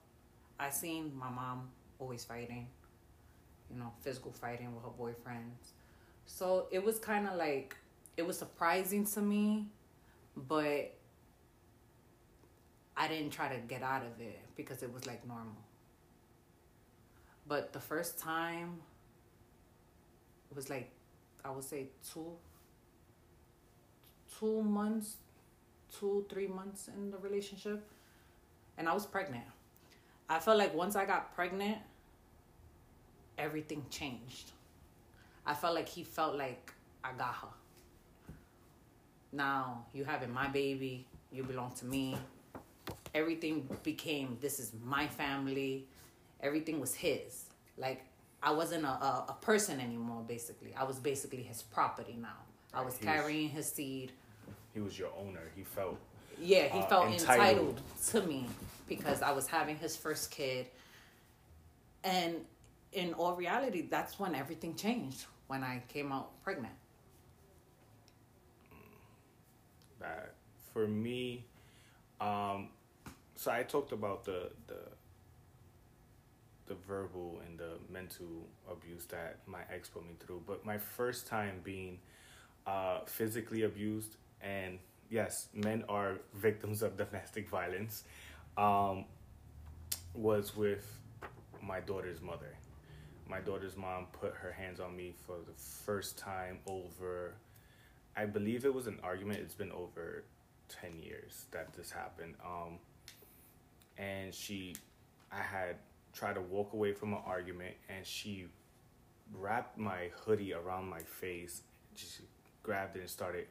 I seen my mom always fighting, you know, physical fighting with her boyfriends. So it was kind of like it was surprising to me, but I didn't try to get out of it because it was like normal. But the first time it was like I would say two two months, two, three months in the relationship. And I was pregnant. I felt like once I got pregnant, everything changed. I felt like he felt like I got her. now you having my baby, you belong to me. Everything became this is my family. Everything was his. Like I wasn't a, a, a person anymore. Basically, I was basically his property now. I was Right, he was- carrying his seed. He was your owner. He felt Yeah, he uh, felt entitled. entitled. to me because I was having his first kid. And in all reality, that's when everything changed when I came out pregnant. that for me um so i talked about the the the verbal and the mental abuse that my ex put me through but my first time being uh physically abused and yes men are (laughs) victims of domestic violence um was with my daughter's mother my daughter's mom put her hands on me for the first time over I believe it was an argument. It's been over 10 years that this happened. Um, and she, I had tried to walk away from an argument, and she wrapped my hoodie around my face, just grabbed it and started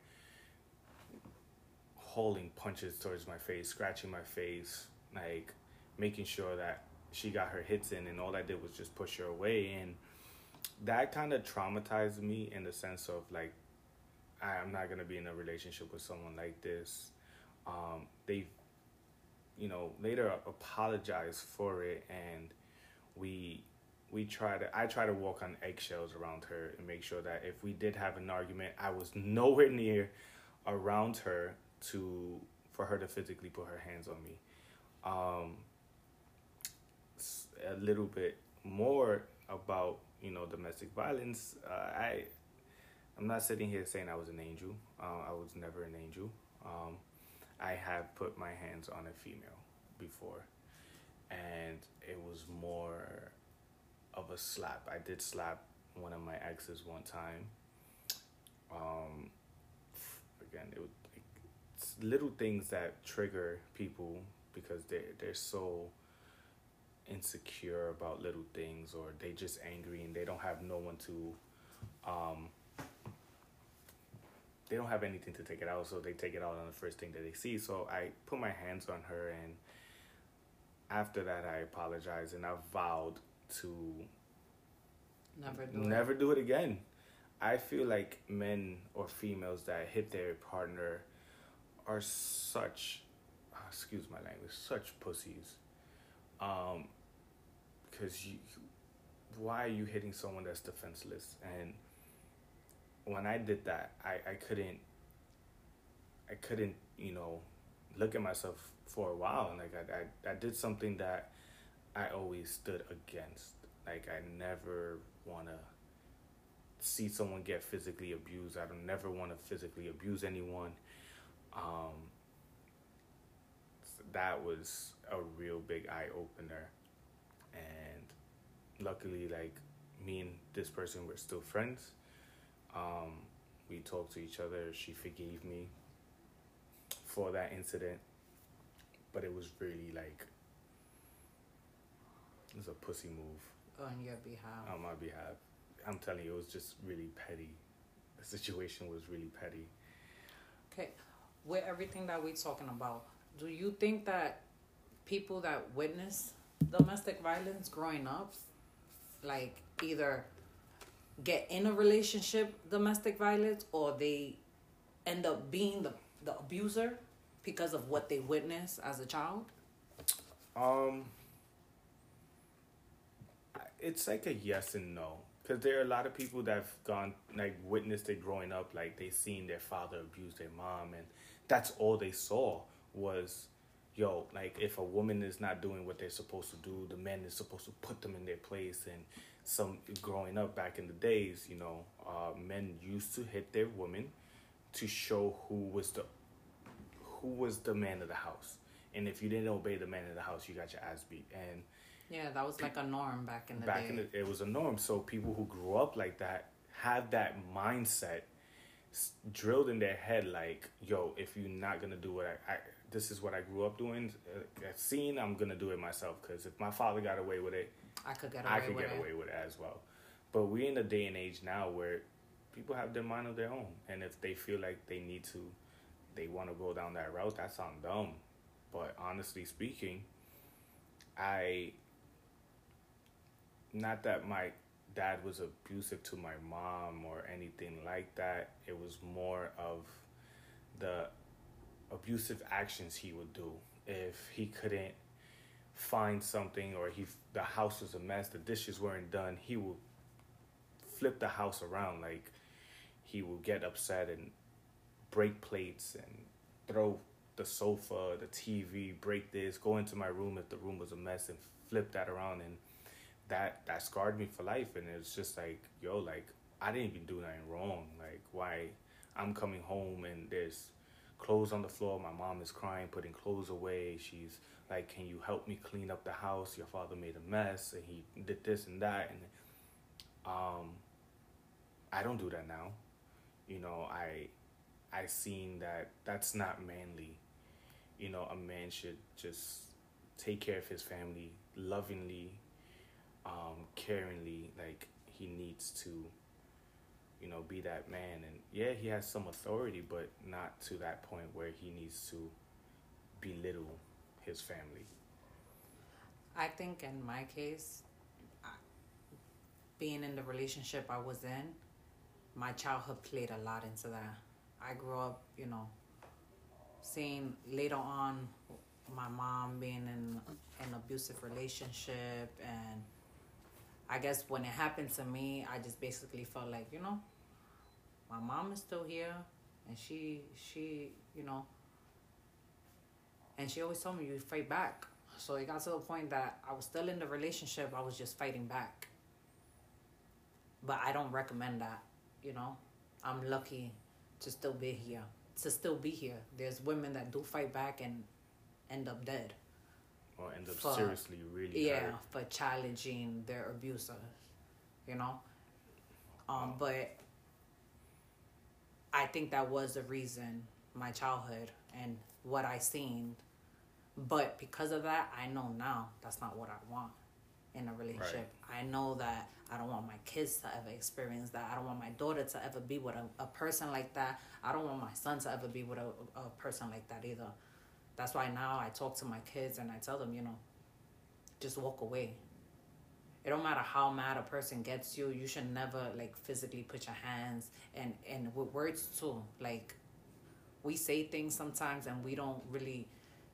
hauling punches towards my face, scratching my face, like making sure that she got her hits in, and all I did was just push her away. And that kind of traumatized me in the sense of like, I'm not gonna be in a relationship with someone like this. Um, they, you know, later apologize for it, and we we try to. I try to walk on eggshells around her and make sure that if we did have an argument, I was nowhere near around her to for her to physically put her hands on me. Um, a little bit more about you know domestic violence. Uh, I I'm not sitting here saying I was an angel. Uh, I was never an angel. Um, I have put my hands on a female before, and it was more of a slap. I did slap one of my exes one time. Um, again, it, would, it's little things that trigger people because they they're so insecure about little things or they just angry and they don't have no one to um they don't have anything to take it out so they take it out on the first thing that they see. So i put my hands on her and after that i apologized and i vowed to Never do it. do it again. I feel like men or females that hit their partner are such uh, excuse my language such pussies. Um because you why are you hitting someone that's defenseless? And when i did that i i couldn't i couldn't you know look at myself for a while. And like i i, I did something that i always stood against. Like i never want to see someone get physically abused. I don't never want to physically abuse anyone. Um that was a real big eye opener and luckily like me and this person were still friends um we talked to each other. She forgave me for that incident. But it was really like it was a pussy move. On your behalf. on my behalf. I'm telling you it was just really petty. The situation was really petty. Okay, with everything that we're talking about, do you think that people that witness domestic violence growing up, like either get in a relationship domestic violence or they end up being the, the abuser because of what they witnessed as a child? Um, it's like a yes and no because there are a lot of people that have gone like witnessed it growing up, like they seen their father abuse their mom, and that's all they saw was, yo, like if a woman is not doing what they're supposed to do, the man is supposed to put them in their place. And some growing up back in the days, you know, uh, men used to hit their women to show who was the who was the man of the house. And if you didn't obey the man of the house, you got your ass beat. And Yeah, that was like a norm back in the back day. in the, it was a norm. So people who grew up like that had that mindset drilled in their head, like, yo, if you're not gonna do what I, I this is what I grew up doing, uh, scene, I'm gonna do it myself. Because if my father got away with it, I could get away I could with get it. away with it as well. But we're in a day and age now where people have their mind of their own, and if they feel like they need to they want to go down that route, that sounds dumb. But honestly speaking, I not that my dad was abusive to my mom or anything like that. It was more of the abusive actions he would do if he couldn't find something or he the house was a mess, the dishes weren't done, he will flip the house around like he will get upset and break plates and throw the sofa, the TV, break this, go into my room if the room was a mess and flip that around and that that scarred me for life and it's just like, yo, like I didn't even do nothing wrong. Like why I'm coming home and there's clothes on the floor, my mom is crying, putting clothes away, she's like, Can you help me clean up the house? Your father made a mess and he did this and that and um I don't do that now. You know, I I seen that that's not manly. You know, a man should just take care of his family lovingly, um, caringly, like he needs to, you know, be that man. And yeah, he has some authority, but not to that point where he needs to belittle his family. I think in my case, being in the relationship I was in, my childhood played a lot into that. I grew up, you know, seeing later on my mom being in an abusive relationship and I guess when it happened to me, I just basically felt like, you know, my mom is still here and she she, you know, and she always told me you fight back. So it got to the point that I was still in the relationship, I was just fighting back. But I don't recommend that, you know. I'm lucky to still be here. To still be here. There's women that do fight back and end up dead. Or end up for, seriously really Yeah, hurt. for challenging their abuser You know? Um, but I think that was the reason my childhood and what I seen. But because of that, I know now that's not what I want in a relationship. Right. I know that I don't want my kids to ever experience that. I don't want my daughter to ever be with a, a person like that. I don't want my son to ever be with a, a person like that either. That's why now I talk to my kids and I tell them, you know, just walk away. It don't matter how mad a person gets you, you should never like physically put your hands and and with words too. Like we say things sometimes and we don't really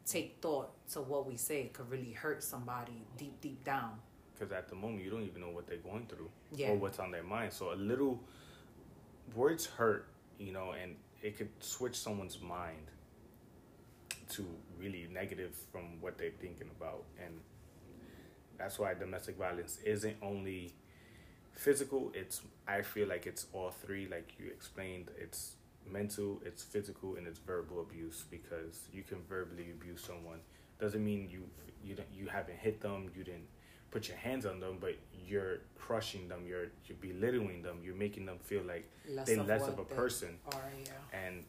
take thought to what we say could really hurt somebody deep deep down because at the moment you don't even know what they're going through yeah. or what's on their mind. So a little words hurt, you know, and it could switch someone's mind to really negative from what they're thinking about. And that's why domestic violence isn't only physical, it's I feel like it's all three, like you explained, it's mental, it's physical, and it's verbal abuse because you can verbally abuse someone. Doesn't mean you you don't you haven't hit them, you didn't put your hands on them, but you're crushing them, you're you're belittling them, you're making them feel like less they're less of a person. Are, yeah. And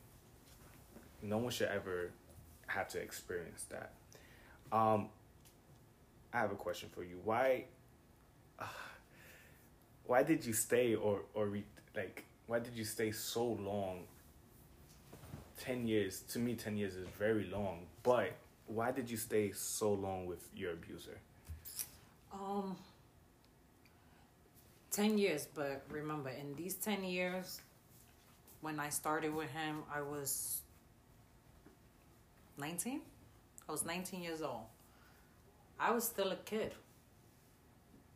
no one should ever have to experience that. Um, I have a question for you. Why? Uh, (sighs) why did you stay, or or re- like, why did you stay so long? Ten years to me, ten years is very long. But why did you stay so long with your abuser? Um, 10 years, but remember, in these 10 years, when I started with him, I was 19. I was 19 years old. I was still a kid.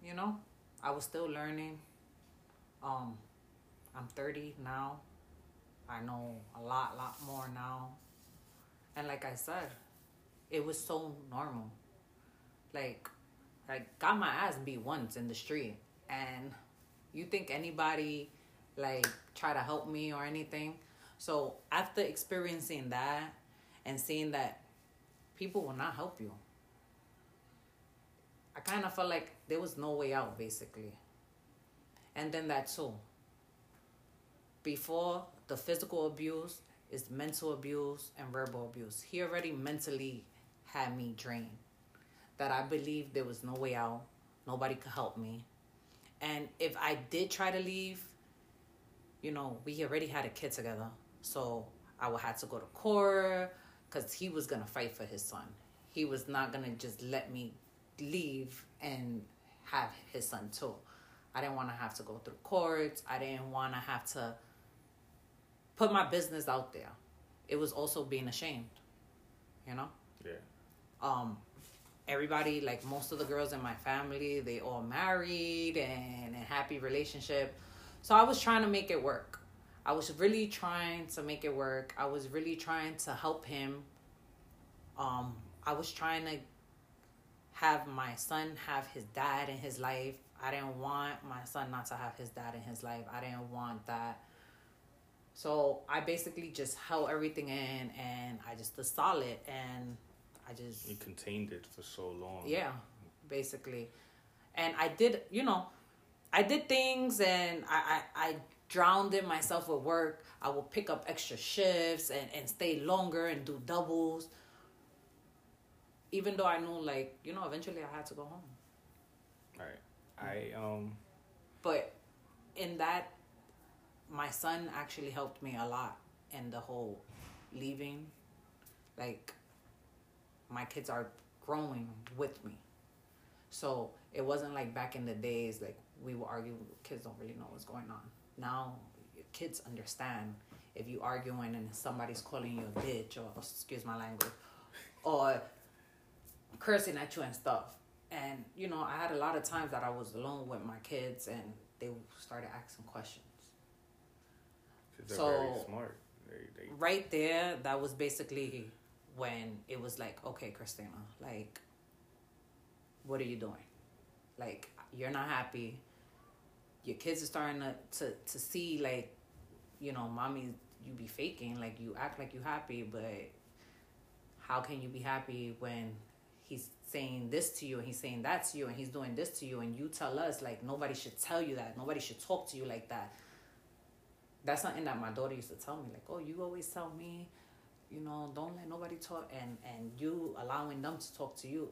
You know, I was still learning. Um, I'm 30 now. I know a lot, lot more now. And like I said, it was so normal. Like like got my ass beat once in the street and you think anybody like try to help me or anything so after experiencing that and seeing that people will not help you i kind of felt like there was no way out basically and then that too before the physical abuse is mental abuse and verbal abuse he already mentally had me drained that I believed there was no way out. Nobody could help me. And if I did try to leave, you know, we already had a kid together. So I would have to go to court because he was gonna fight for his son. He was not gonna just let me leave and have his son too. I didn't want to have to go through courts. I didn't want to have to put my business out there. It was also being ashamed, you know. Yeah. Um, everybody, like most of the girls in my family, they all married and in happy relationship. So I was trying to make it work. I was really trying to make it work. I was really trying to help him. Um, I was trying to have my son have his dad in his life. I didn't want my son not to have his dad in his life. I didn't want that. So I basically just held everything in and I just stood solid and I just You contained it for so long. yeah, basically. And I did, you know, I did things and I, I, I drowned in myself with work. I would pick up extra shifts and, and stay longer and do doubles. Even though I knew, like, you know, eventually I had to go home. Right. I um But in that, my son actually helped me a lot in the whole leaving. Like, my kids are growing with me. So it wasn't like back in the days, like we would argue, kids don't really know what's going on. Now, your kids understand if you arguing and somebody's calling you a bitch or, excuse my language, or cursing at you and stuff. And, you know, I had a lot of times that I was alone with my kids and they started asking questions. So- very smart. They, they right there that was basically when it was like okay christina like what are you doing like you're not happy your kids are starting to, to, to see like you know mommy you be faking like you act like you happy but how can you be happy when he's saying this to you and he's saying that to you and he's doing this to you and you tell us like nobody should tell you that nobody should talk to you like that? That's something that my daughter used to tell me like oh you always tell me you know don't let nobody talk and and you allowing them to talk to you.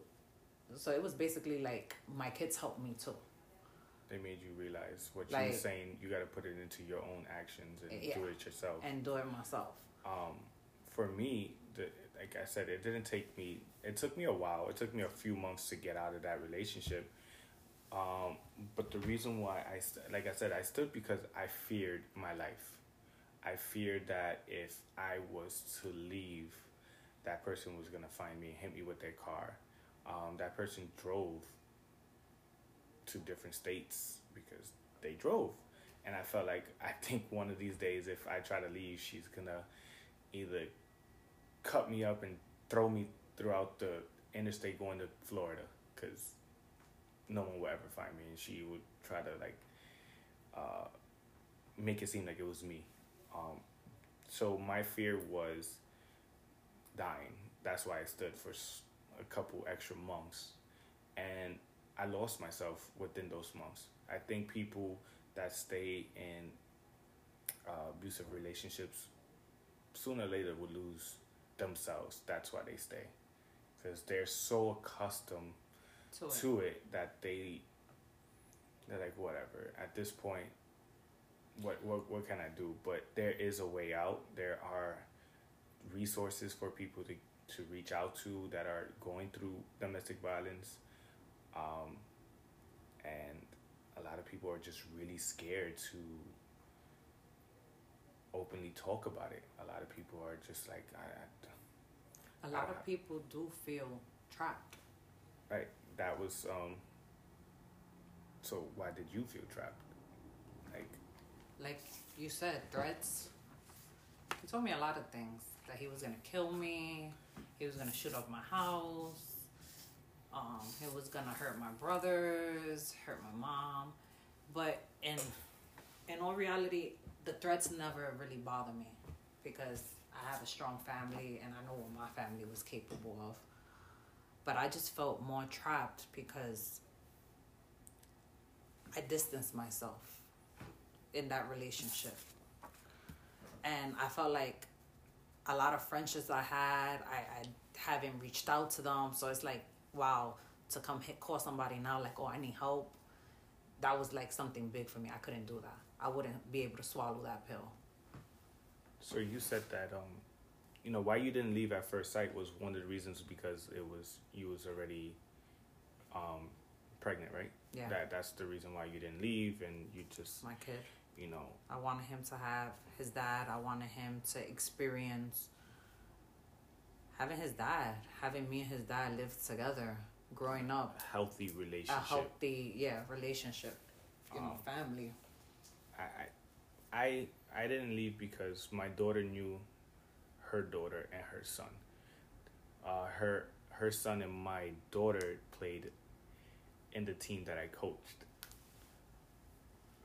So it was basically like my kids helped me too they made you realize what Like- you're saying. You got to put it into your own actions and Yeah. do it yourself. and do it myself um, for me, the, like I said, it didn't take me. It took me a while. It took me a few months to get out of that relationship. Um, but the reason why I, st- like I said, I stood because I feared my life. I feared that if I was to leave, that person was gonna find me and hit me with their car. Um, that person drove to different states because they drove. And I felt like I think one of these days, if I try to leave, she's gonna either cut me up and throw me throughout the interstate going to Florida because no one will ever find me, and she would try to like uh, make it seem like it was me. Um, so my fear was dying. That's why I stood for a couple extra months, and I lost myself within those months. I think people that stay in uh, abusive relationships sooner or later will lose themselves. That's why they stay, because they're so accustomed to it to it that they they're like whatever. At this point, what what what can I do? But there is a way out. There are resources for people to to reach out to that are going through domestic violence. Um, and a lot of people are just really scared to openly talk about it. A lot of people are just like, I, a lot of people do feel trapped right. That was um. So why did you feel trapped? Like, like you said threats he told me a lot of things that he was gonna kill me he was gonna shoot up my house um he was gonna hurt my brothers hurt my mom but in in all reality the threats never really bother me because i have a strong family and i know what my family was capable of but i just felt more trapped because i distanced myself in that relationship. And I felt like a lot of friendships I had, I, I haven't reached out to them. So it's like, wow, to come hit call somebody now, like, oh, I need help. That was like something big for me. I couldn't do that. I wouldn't be able to swallow that pill. So you said that um, you know, why you didn't leave at first sight was one of the reasons because it was you was already um pregnant, right? Yeah. That that's the reason why you didn't leave and you just My kid. you know I wanted him to have his dad. I wanted him to experience having his dad, having me and his dad live together, growing up, a healthy relationship, a healthy, yeah, relationship, you know, Um, family. I, I I didn't leave because my daughter knew her daughter and her son. Uh, her her son and my daughter played in the team that I coached.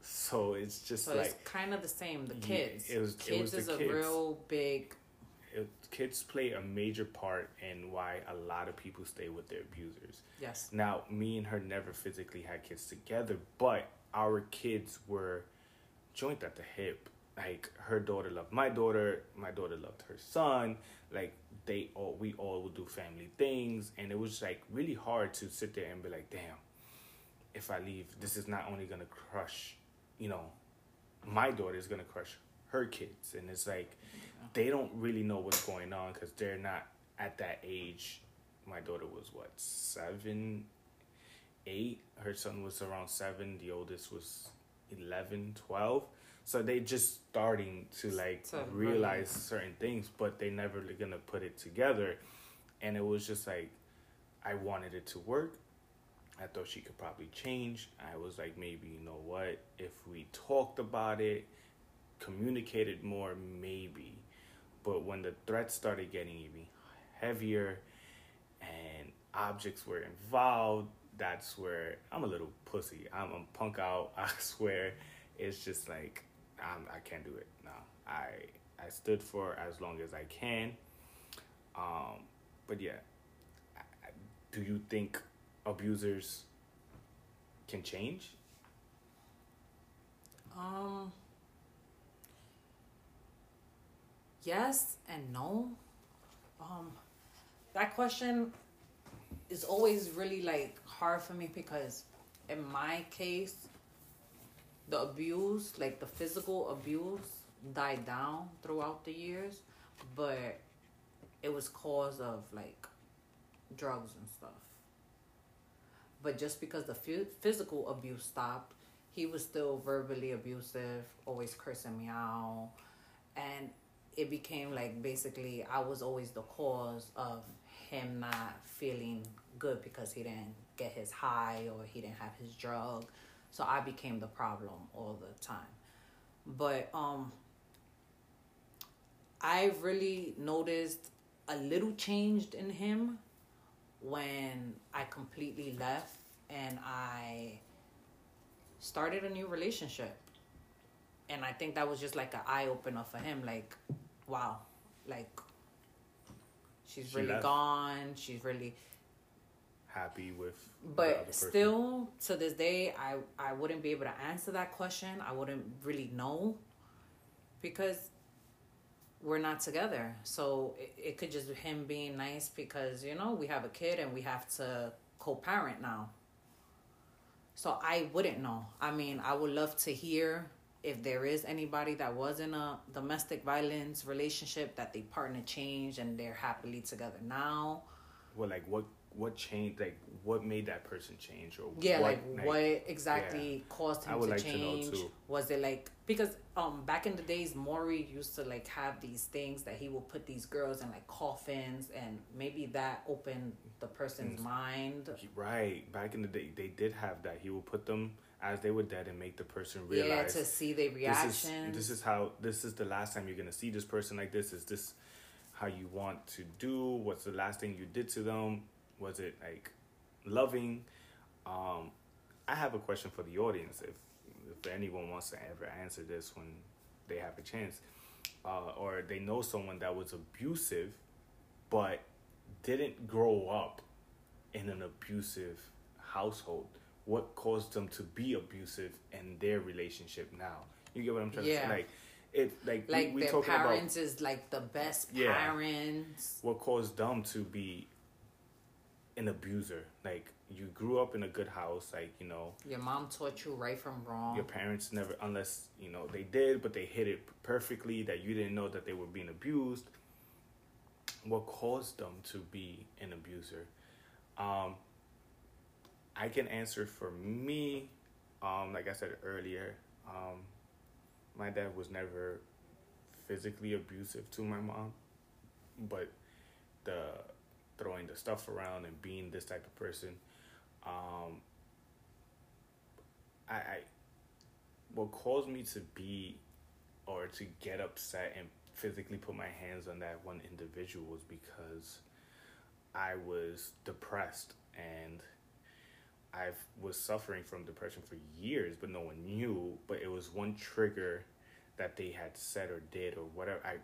So it's just So like it's kind of the same. The kids, it was- it kids was the is a kids. real big. It, kids play a major part in why a lot of people stay with their abusers. Yes. Now, me and her never physically had kids together, but our kids were joint at the hip. Like her daughter loved my daughter, my daughter loved her son. Like they all, we all would do family things, and it was like really hard to sit there and be like, damn, if I leave, this is not only gonna crush, you know, my daughter is gonna crush her kids, and it's like they don't really know what's going on because they're not at that age. My daughter was what seven, eight. Her son was around seven. The oldest was 11, 12. So they just starting to like realize certain things, but they never gonna put it together. And it was just like, I wanted it to work. I thought she could probably change. I was like, maybe you know what? If we talked about it, communicated more, maybe. But when the threats started getting even heavier and objects were involved, that's where I'm a little pussy. I'm a punk out. (laughs) I swear, it's just like I'm, I can't do it. No, I I stood for as long as I can. Um, but yeah, do you think abusers can change? Um. Yes and no. Um, that question is always really like hard for me because in my case, the abuse, like the physical abuse, died down throughout the years, but it was cause of like drugs and stuff. But just because the phy- physical abuse stopped, he was still verbally abusive, always cursing me out, and it became like basically I was always the cause of him not feeling good because he didn't get his high or he didn't have his drug. So I became the problem all the time. But um I really noticed a little changed in him when I completely left and I started a new relationship. And I think that was just like an eye opener for him. Like, wow, like she's She really left. gone. She's really, Happy with but still to this day, I I wouldn't be able to answer that question. I wouldn't really know because we're not together. So it, it could just be him being nice because you know we have a kid and we have to co-parent now. So I wouldn't know. I mean, I would love to hear if there is anybody that was in a domestic violence relationship that they partner changed and they're happily together now. Well, like what what changed? Like what made that person change? Or Yeah, what, like, what exactly caused I him to like to change? too. Was it like because um back in the days Maury used to like have these things that he would put these girls in like coffins and maybe that opened the person's Mm. mind. Right. Back in the day, they did have that. He would put them as they were dead and make the person realize. Yeah, to see their this is this is how this is the last time you're gonna see this person like this. Is this how you want to do? What's the last thing you did to them? Was it like loving? Um, I have a question for the audience. If if anyone wants to ever answer this when they have a chance, uh, or they know someone that was abusive, but didn't grow up in an abusive household. What caused them to be abusive in their relationship now? You get what I'm trying to say? Like it, like, like we, we their talking about parents is like the best Yeah. parents. what caused them to be an abuser. Like you grew up in a good house, like you know, Your mom taught you right from wrong. your parents never, unless you know they did, but they hid it perfectly that you didn't know that they were being abused. What caused them to be an abuser? Um, I can answer for me. Um, like I said earlier, um, my dad was never physically abusive to my mom, but the throwing the stuff around and being this type of person, um, I, I what caused me to be or to get upset and physically put my hands on that one individual was because I was depressed and I was suffering from depression for years, but no one knew. But it was one trigger that they had said or did or whatever. I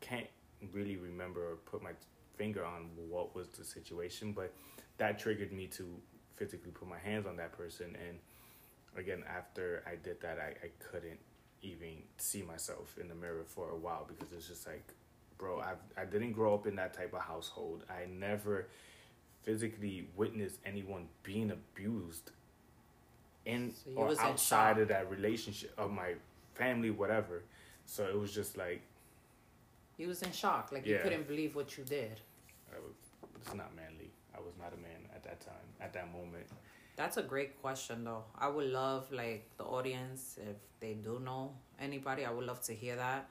can't really remember or put my finger on what was the situation, but that triggered me to physically put my hands on that person. And again, after I did that, I, I couldn't even see myself in the mirror for a while because it's just like, bro, I I didn't grow up in that type of household. I never physically witnessed anyone being abused in So or outside of that relationship of my family, whatever. So it was just like, You was in shock, like you couldn't believe what you did. I was, it's not manly. I was not a man at that time, at that moment. That's a great question, though. I would love like the audience if they do know anybody. I would love to hear that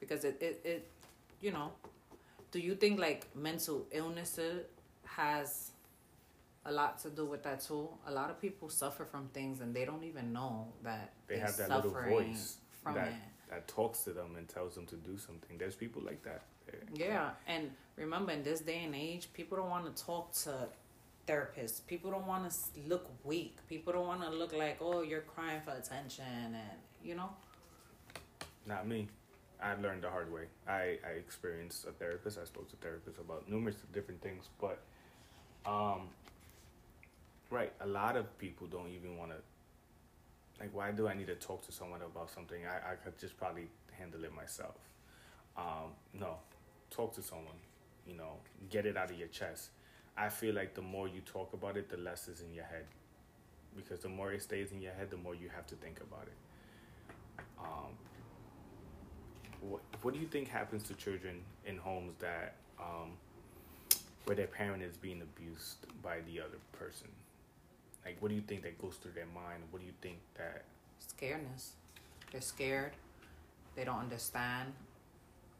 because it it, it you know. Do you think like mental illness has a lot to do with that too? A lot of people suffer from things and they don't even know that They have that little voice from that it. that talks to them and tells them to do something. There's people like that. Yeah, and remember in this day and age, people don't want to talk to therapists. People don't want to look weak. People don't want to look like, oh, you're crying for attention, and you know. Not me. I learned the hard way. I, I experienced a therapist. I spoke to therapists about numerous different things, but um, right, a lot of people don't even want to. Like, why do I need to talk to someone about something? I, I could just probably handle it myself. Um, no, talk to someone. You know, get it out of your chest. I feel like the more you talk about it, the less is in your head. Because the more it stays in your head, the more you have to think about it. Um, what What do you think happens to children in homes that um, where their parent is being abused by the other person? Like, what do you think that goes through their mind? What do you think that? Scaredness. They're scared. They don't understand.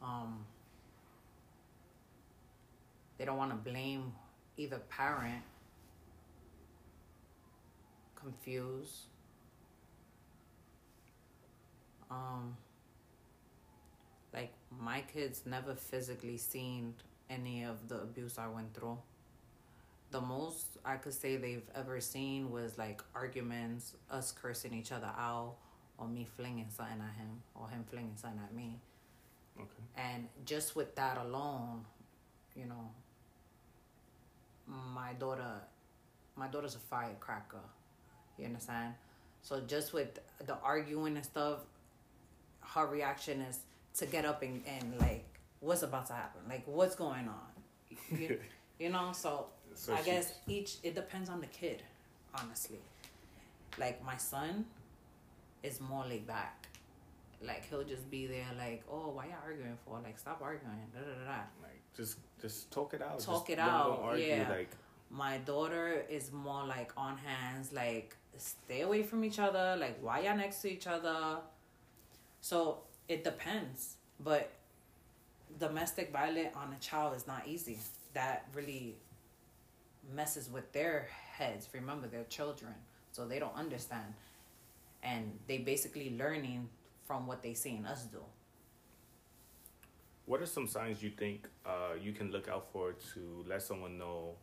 Um, they don't want to blame either parent. Confused. Um, like my kids never physically seen any of the abuse I went through. The most I could say they've ever seen was like arguments, us cursing each other out, or me flinging something at him, or him flinging something at me. Okay. And just with that alone, you know, my daughter, my daughter's a firecracker. You understand? So just with the arguing and stuff, her reaction is to get up and, and like, what's about to happen? Like, what's going on? You, (laughs) you know, so, So I guess each, it depends on the kid, honestly. Like, my son is more laid back. Like, he'll just be there, like, oh, why y'all arguing for? Like, stop arguing. Da, da, da, da. Like, just just talk it out. Talk Just it out, argue, yeah. Like, My daughter is more like on hands, like stay away from each other, like why y'all next to each other. So it depends, but domestic violence on a child is not easy. That really messes with their heads. Remember, they're children, so they don't understand, and they basically learning from what they seen us do. what are some signs you think uh, you can look out for to let someone know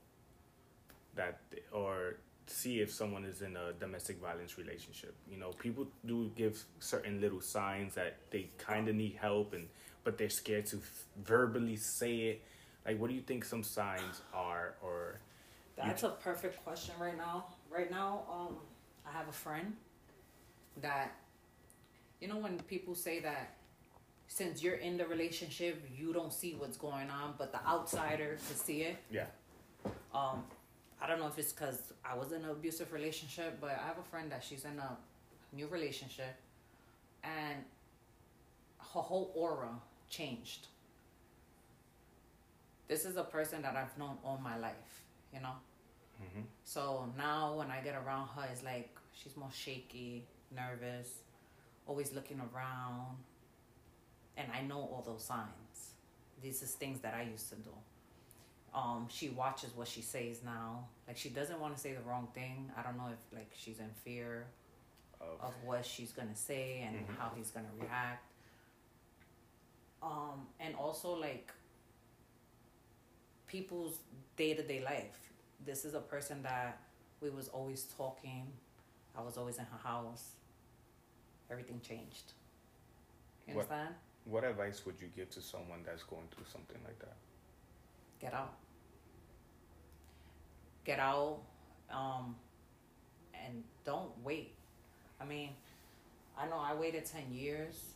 that, or see if someone is in a domestic violence relationship? You know, people do give certain little signs that they kind of need help, and but they're scared to f- verbally say it. Like, what do you think some signs are, or That's a perfect question right now. Right now, um, I have a friend that, you know, when people say that since you're in the relationship, you don't see what's going on, but the outsider can see it. yeah, Um, I don't know if it's because I was in an abusive relationship, but I have a friend that she's in a new relationship, and her whole aura changed. This is a person that I've known all my life, you know. Mm-hmm. So now when I get around her, it's like she's more shaky, nervous, always looking around, and I know all those signs. These is things that I used to do. Um, she watches what she says now. Like she doesn't want to say the wrong thing. I don't know if like she's in fear Of, of what she's gonna say and Mhm. how he's gonna react. Um, and also like people's day to day life. This is a person that we was always talking. I was always in her house. Everything changed. You What- understand? what advice would you give to someone that's going through something like that? Get out. Get out. Um, and don't wait. I mean, I know I waited 10 years,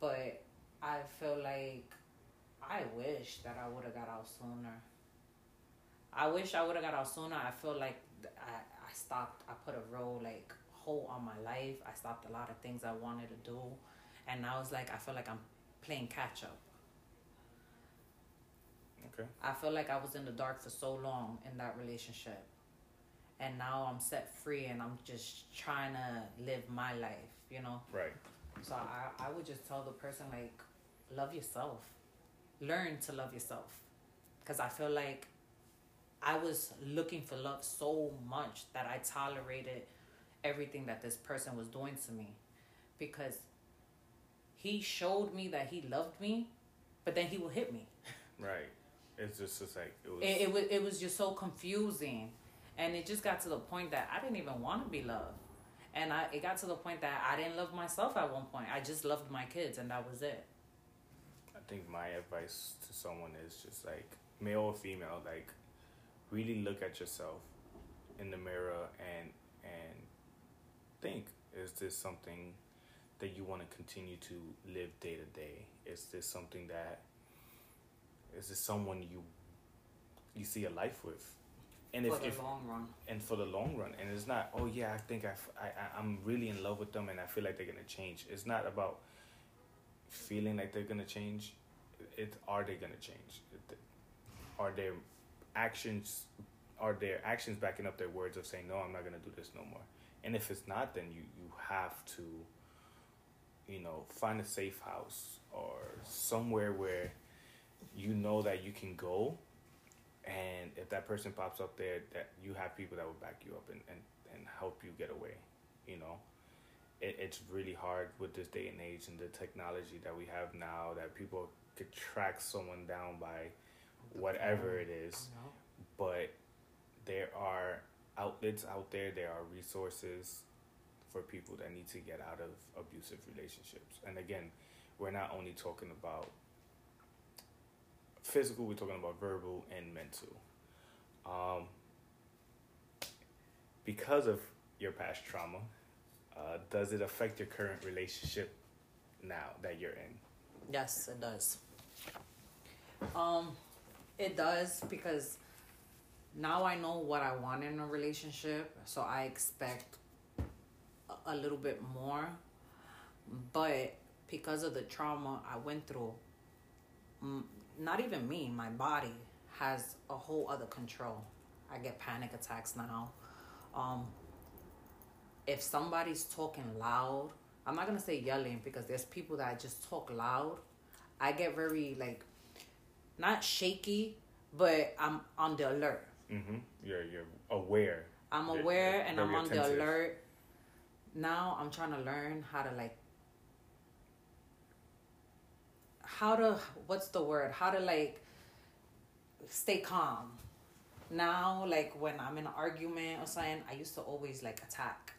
but I feel like I wish that I would have got out sooner. I wish I would have got out sooner. I feel like I, I stopped, I put a real like hole on my life. I stopped a lot of things I wanted to do. And I was like, I feel like I'm playing catch up. Okay. I feel like I was in the dark for so long in that relationship. And now I'm set free and I'm just trying to live my life, you know? Right. So I, I would just tell the person, like, love yourself. Learn to love yourself. Because I feel like I was looking for love so much that I tolerated everything that this person was doing to me. Because he showed me that he loved me, but then he would hit me. (laughs) Right. It's just it's like it was. it, it was it was just so confusing and it just got to the point that i didn't even want to be loved and I, it got to the point that i didn't love myself at one point i just loved my kids and that was it I think my advice to someone is just like male or female, like really look at yourself in the mirror and and think: Is this something that you want to continue to live day to day? Is this something that is this someone you you see a life with? And for if, the if long run. and for the long run and it's not oh yeah i think I, I I'm really in love with them and i feel like they're gonna change. It's not about feeling like they're gonna change. It are they gonna change? It- are their actions are their actions backing up their words of saying no i'm not gonna do this no more. And if it's not then you you have to you know find a safe house or somewhere where you know that you can go and if that person pops up there that you have people that will back you up and, and, and help you get away you know? It, it's really hard with this day and age and the technology that we have now that people could track someone down by whatever it is. But there are outlets out there there are resources for people that need to get out of abusive relationships. And again we're not only talking about physical we're talking about verbal and mental. Um, because of your past trauma uh, does it affect your current relationship now that you're in? Yes it does. Um it does because now i know what i want in a relationship so i expect a, little bit more. But because of the trauma i went through not even me my body has a whole other control. I get panic attacks now. Um if somebody's talking loud i'm not gonna say yelling because there's people that just talk loud. I get very like not shaky but i'm on the alert. Mm-hmm. you're, you're aware. I'm You're- aware you're and i'm on the alert. Now i'm trying to learn how to like how to what's the word? How to like stay calm. Now like when i'm in an argument or something i used to always like attack.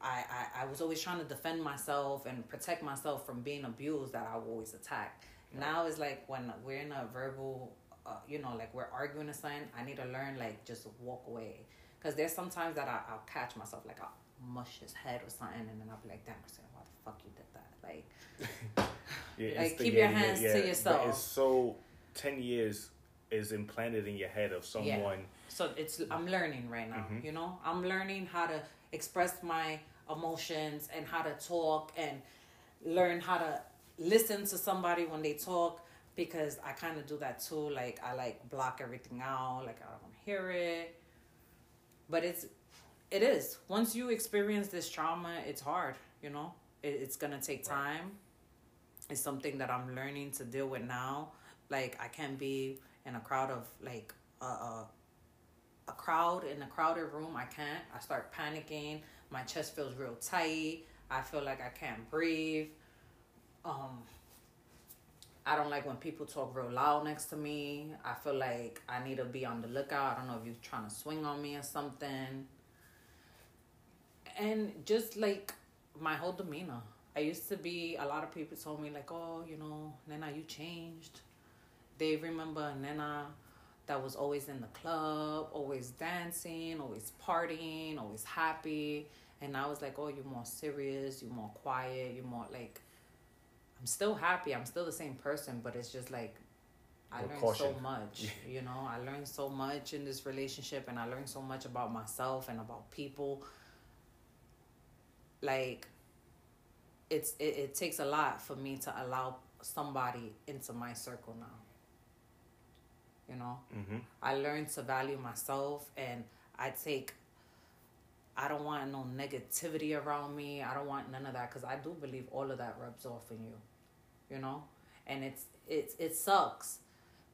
I, I, I was always trying to defend myself and protect myself from being abused that i always attack. Now it's like when we're in a verbal uh, you know like we're arguing or something i need to learn like just walk away. Because there's sometimes that I, i'll catch myself like i'll mush his head or something and then i'll be like damn Christina, why the fuck you did that? Like (laughs) Yeah, Like, keep your hands to yeah, but yourself. It's so ten years. is implanted in your head of someone. Yeah. So it's I'm learning right now. Mm-hmm. You know, I'm learning how to express my emotions and how to talk and learn how to listen to somebody when they talk because I kind of do that too. Like I like block everything out. Like I don't hear it. But it's it is once you experience this trauma, it's hard. You know, it, it's gonna take time. It's something that I'm learning to deal with now. Like I can't be in a crowd of like a, a, a crowd in a crowded room. I can't. I start panicking. My chest feels real tight. I feel like I can't breathe. Um, I don't like when people talk real loud next to me. I feel like I need to be on the lookout. I don't know if you're trying to swing on me or something. And just like my whole demeanor. I used to be, a lot of people told me, like, oh, you know, Nena, you changed. They remember Nena that was always in the club, always dancing, always partying, always happy. And I was like, oh, you're more serious, you're more quiet, you're more like, I'm still happy, I'm still the same person, but it's just like, I learned caution. so much, (laughs) you know, I learned so much in this relationship and I learned so much about myself and about people. Like, it's it, it takes a lot for me to allow somebody into my circle now. You know? Mm-hmm. i learned to value myself and i take i don't want no negativity around me. I don't want none of that because i do believe all of that rubs off on you. You know? And it's it's it sucks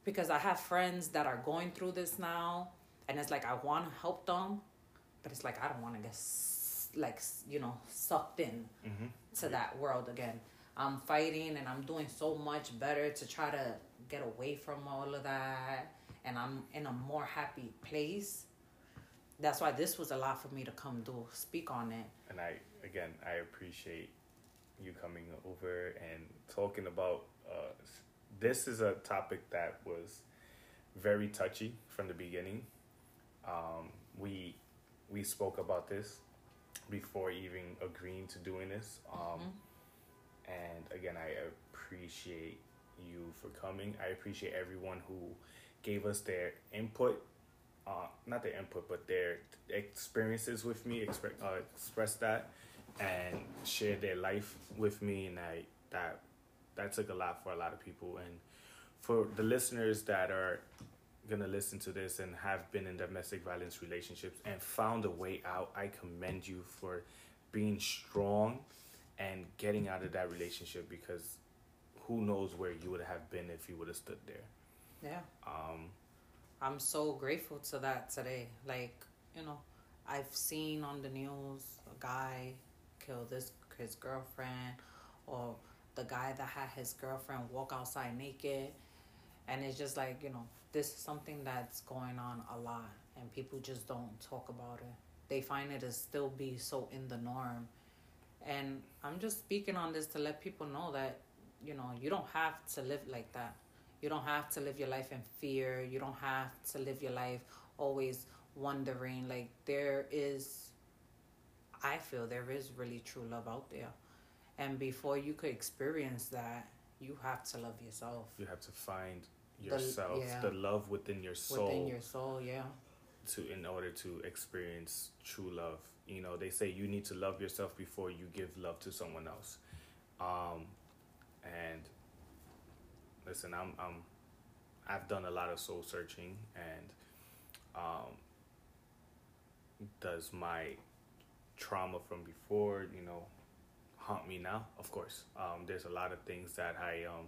because i have friends that are going through this now and it's like i want to help them but it's like i don't want to get like you know sucked in mm-hmm. to that world again. I'm fighting and i'm doing so much better to try to get away from all of that and i'm in a more happy place. That's why this was a lot for me to come do speak on it. And i again i appreciate you coming over and talking about uh, this is a topic that was very touchy from the beginning. Um, we we spoke about this before even agreeing to doing this. Um, mm-hmm. And again, I appreciate you for coming. I appreciate everyone who gave us their input, uh, not their input, but their experiences with me, express, uh, express that, and share their life with me. And I that that took a lot for a lot of people. And for the listeners that are gonna listen to this and have been in domestic violence relationships and found a way out, I commend you for being strong and getting out of that relationship because who knows where you would have been if you would have stood there. Yeah. Um, I'm so grateful to that today. Like, you know, I've seen on the news a guy kill this his girlfriend or the guy that had his girlfriend walk outside naked and it's just like, you know, this is something that's going on a lot and people just don't talk about it. They find it to still be so in the norm. And i'm just speaking on this to let people know that you know you don't have to live like that. You don't have to live your life in fear. You don't have to live your life always wondering. Like there is i feel there is really true love out there. And before you could experience that you have to love yourself. You have to find yourself, the, yeah. the love within your soul. Within your soul, yeah. To in order to experience true love, you know, they say you need to love yourself before you give love to someone else. Um, and listen, I'm I'm I've done a lot of soul searching, and um, does my trauma from before, you know, haunt me now? Of course. Um, there's a lot of things that I um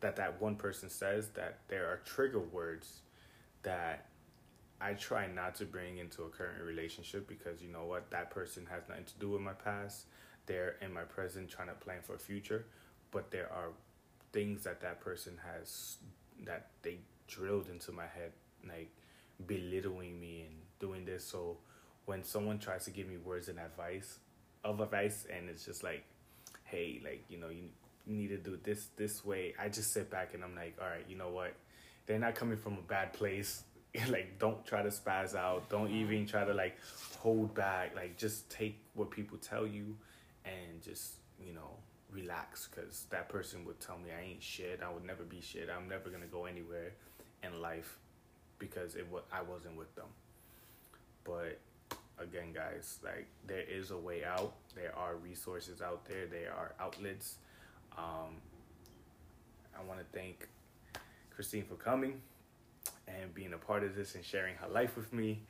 that that one person says that there are trigger words that I try not to bring into a current relationship because you know what that person has nothing to do with my past. They're in my present trying to plan for a future, but there are things that that person has that they drilled into my head like belittling me and doing this so when someone tries to give me words and advice of advice and it's just like hey like you know you need to do this this way i just sit back and i'm like all right you know what they're not coming from a bad place (laughs) like don't try to spaz out don't even try to like hold back like just take what people tell you and just you know relax because that person would tell me i ain't shit i would never be shit i'm never gonna go anywhere in life because it was I wasn't with them. But again, guys, like there is a way out. There are resources out there. There are outlets. Um, I want to thank Christine for coming and being a part of this and sharing her life with me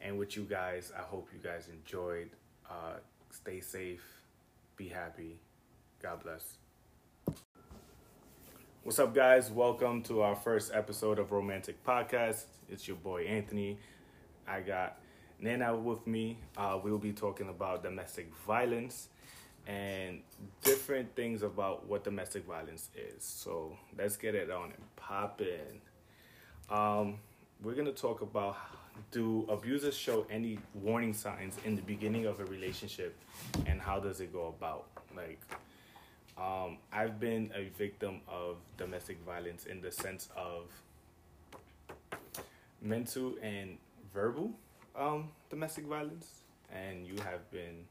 and with you guys. I hope you guys enjoyed. Uh, stay safe. Be happy. God bless. What's up, guys? Welcome to our first episode of Romantic Podcast. It's your boy Anthony. I got Nana with me. Uh, we'll be talking about domestic violence and different things about what domestic violence is. So let's get it on and pop in. Um, we're gonna talk about do abusers show any warning signs in the beginning of a relationship, and how does it go about? Like, um, I've been a victim of domestic violence in the sense of mental and verbal um, domestic violence, and you have been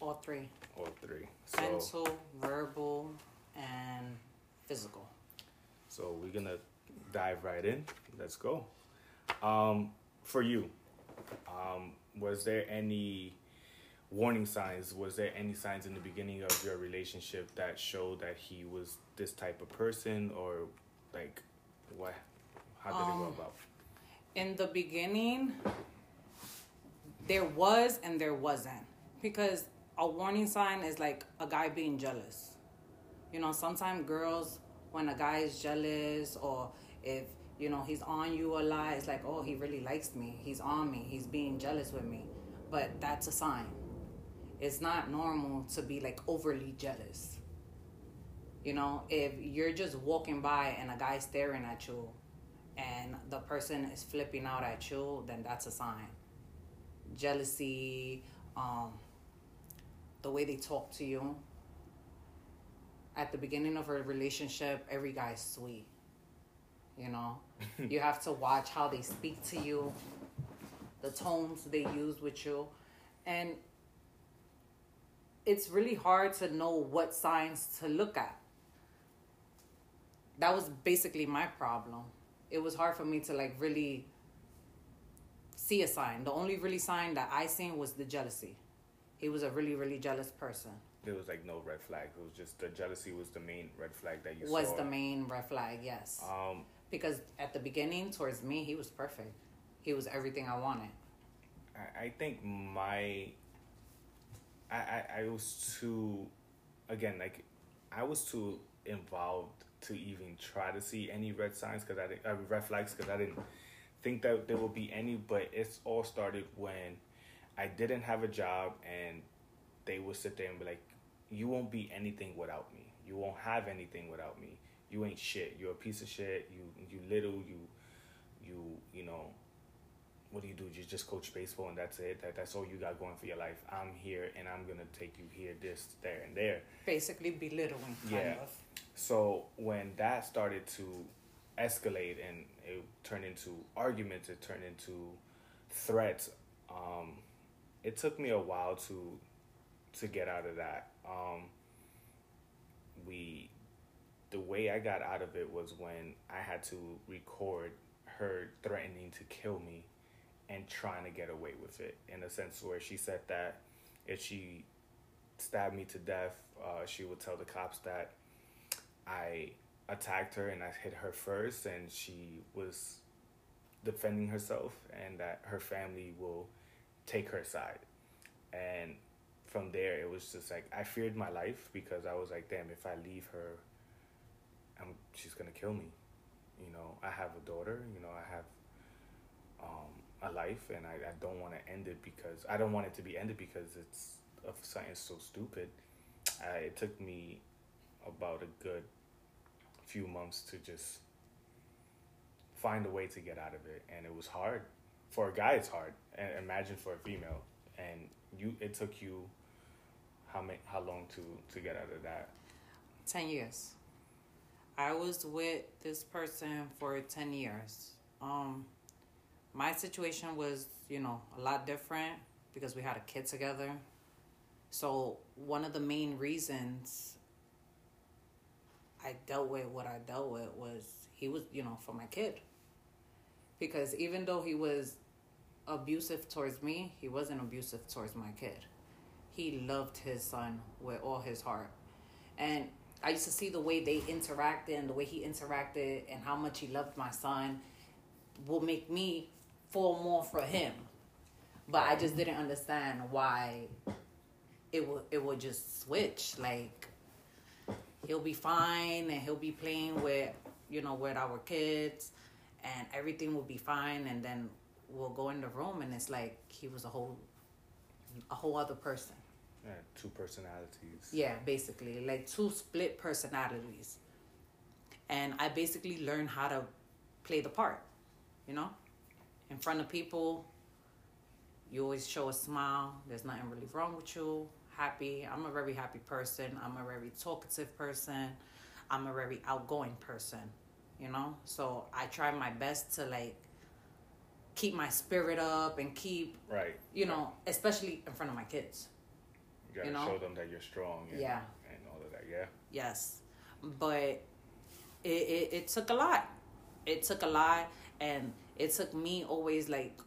All three all three. So, mental, verbal, and physical. so we're gonna dive right in. Let's go. Um, for you, um, was there any warning signs? Was there any signs in the beginning of your relationship that showed that he was this type of person, or like what? How did it go Um, about? In the beginning, there was and there wasn't. Because a warning sign is like a guy being jealous. You know, sometimes girls, when a guy is jealous or if, you know, he's on you a lot, it's like, oh, he really likes me. He's on me. He's being jealous with me. But that's a sign. It's not normal to be like overly jealous. You know, if you're just walking by and a guy's staring at you and the person is flipping out at you, then that's a sign. Jealousy, um, the way they talk to you. At the beginning of a relationship, every guy is sweet. You know, (laughs) you have to watch how they speak to you, the tones they use with you, and it's really hard to know what signs to look at. That was basically my problem. It was hard for me to like really see a sign. The only really sign that I seen was the jealousy. He was a really, really jealous person. There was like no red flag. It was just the jealousy was the main red flag that you was saw. the main red flag, yes. Um, because at the beginning, towards me, he was perfect. He was everything I wanted. I, I think my I, I I was too again like I was too involved to even try to see any red signs because I didn't uh, red flags because I didn't think that there would be any but it's all started when I didn't have a job and they would sit there and be like you won't be anything without me you won't have anything without me you ain't shit you're a piece of shit you you little you you you know what do you do? You just coach baseball and that's it. That that's all you got going for your life. I'm here and I'm gonna take you here, this, there, and there. Basically, belittling, Yeah. of. So when that started to escalate and it turned into arguments, it turned into threats. Um, it took me a while to to get out of that. Um, we the way I got out of it was when I had to record her threatening to kill me and trying to get away with it in a sense where she said that if she stabbed me to death, uh, she would tell the cops that I attacked her and I hit her first, and she was defending herself, and that her family will take her side. And from there, it was just like I feared my life because I was like, damn, if I leave her, I'm she's gonna kill me. You know, I have a daughter. You know, I have um, a life, and I, I don't want to end it because I don't want it to be ended because it's of something so stupid. I, it took me about a good few months to just find a way to get out of it, and it was hard. For a guy, it's hard, and imagine for a female. And you, it took you how many, how long to to get out of that? 10 years. I was with this person for 10 years. Um, my situation was, you know, a lot different because we had a kid together. So, one of the main reasons I dealt with what I dealt with was he was, you know, for my kid. Because even though he was abusive towards me, he wasn't abusive towards my kid. He loved his son with all his heart. And I used to see the way they interacted and the way he interacted and how much he loved my son will make me fall more for him. But I just didn't understand why it would it would just switch. Like he'll be fine and he'll be playing with you know with our kids and everything will be fine and then we'll go in the room and it's like he was a whole a whole other person. Yeah, two personalities. Yeah, basically, like two split personalities. And I basically learned how to play the part, you know? In front of people, you always show a smile. There's nothing really wrong with you. Happy. I'm a very happy person. I'm a very talkative person. I'm a very outgoing person, you know? So I try my best to like keep my spirit up and keep, Right. you know, especially in front of my kids. You gotta you know? show them that you're strong. And, Yeah. And all of that. Yeah. Yes, but it, it it took a lot. It took a lot, and it took me always like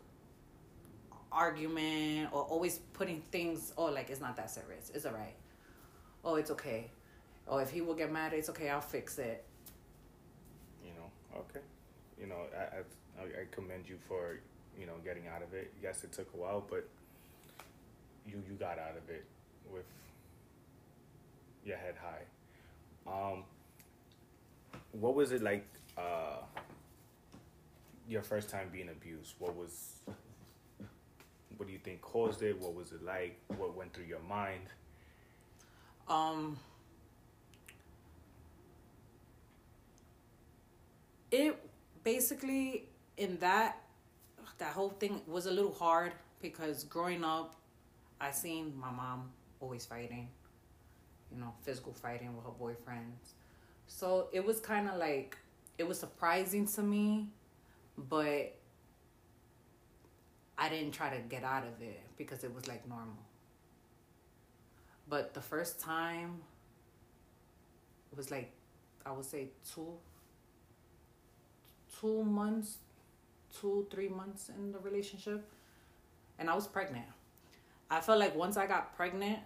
argument or always putting things. Oh, like it's not that serious. It's alright. Oh, it's okay. Oh, if he will get mad, it's okay. I'll fix it. Okay. You know, I, I I commend you for you know getting out of it. Yes, it took a while, but you you got out of it with your head high. Um, what was it like? Uh, your first time being abused. What was? What do you think caused it? What was it like? What went through your mind? Um, it basically in that that whole thing was a little hard because growing up, I seen my mom always fighting, you know, physical fighting with her boyfriends. So it was kind of like it was surprising to me, but I didn't try to get out of it because it was like normal. But the first time, it was like, I would say two, two months, two, three months in the relationship. And I was pregnant. I felt like once I got pregnant,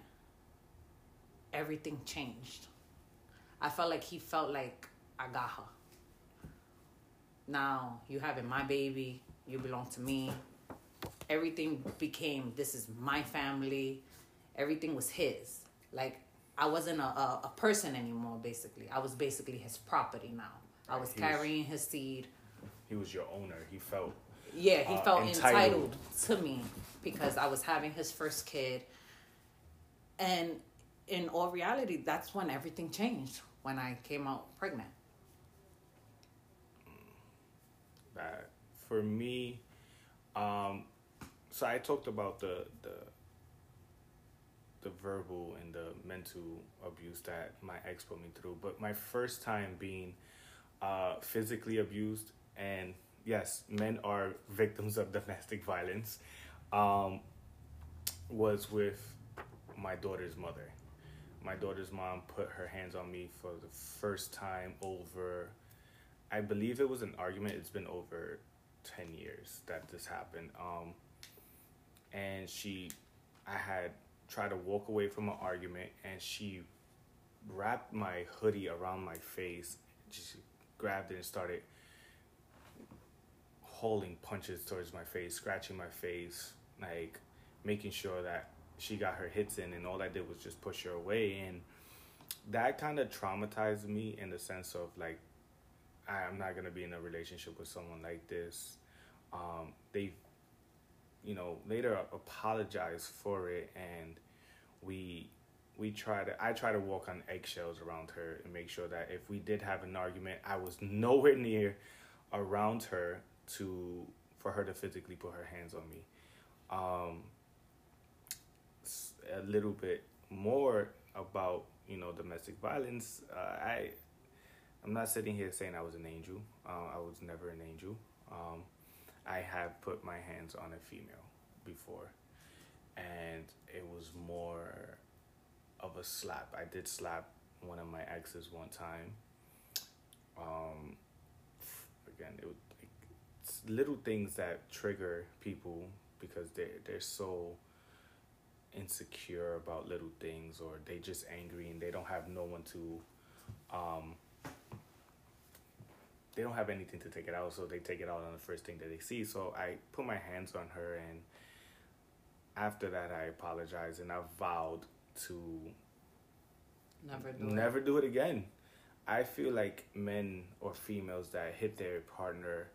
everything changed. I felt like he felt like I got her. Now you having my baby, you belong to me. Everything became this is my family. Everything was his. Like I wasn't a, a, a person anymore. Basically, I was basically his property now. I was was- carrying his seed. He was your owner. He felt Yeah, he uh, felt entitled. entitled. to me because I was having his first kid. And in all reality, that's when everything changed when I came out pregnant. that for me um so i talked about the the the verbal and the mental abuse that my ex put me through but my first time being uh physically abused and yes men are victims of domestic violence um was with my daughter's mother my daughter's mom put her hands on me for the first time over I believe it was an argument. It's been over 10 years that this happened. Um, and she, I had tried to walk away from an argument, and she wrapped my hoodie around my face. She grabbed it and started hauling punches towards my face, scratching my face, like making sure that she got her hits in. And all I did was just push her away. And that kind of traumatized me in the sense of like, I'm not gonna be in a relationship with someone like this. Um, they, you know, later apologized for it, and we we try to. I try to walk on eggshells around her and make sure that if we did have an argument, I was nowhere near around her to for her to physically put her hands on me. Um, a little bit more about you know domestic violence. Uh, I I'm not sitting here saying I was an angel. Uh, I was never an angel. Um, I have put my hands on a female before, and it was more of a slap. I did slap one of my exes one time. Um, again, it was, little things that trigger people because they they're so insecure about little things or they just angry and they don't have no one to um they don't have anything to take it out so they take it out on the first thing that they see. So i put my hands on her and after that i apologized and i vowed to Never do never do it again. I feel like men or females that hit their partner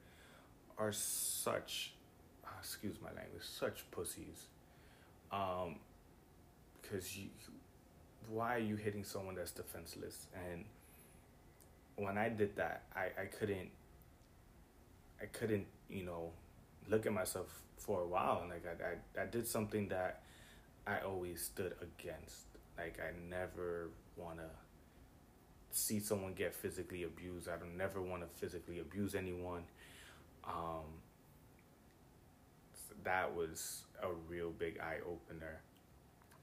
are such uh, excuse my language such pussies. Um because you why are you hitting someone that's defenseless? And when i did that i i couldn't i couldn't you know look at myself for a while. And like i i, I did something that i always stood against. Like i never want to see someone get physically abused. I don't never want to physically abuse anyone um that was a real big eye opener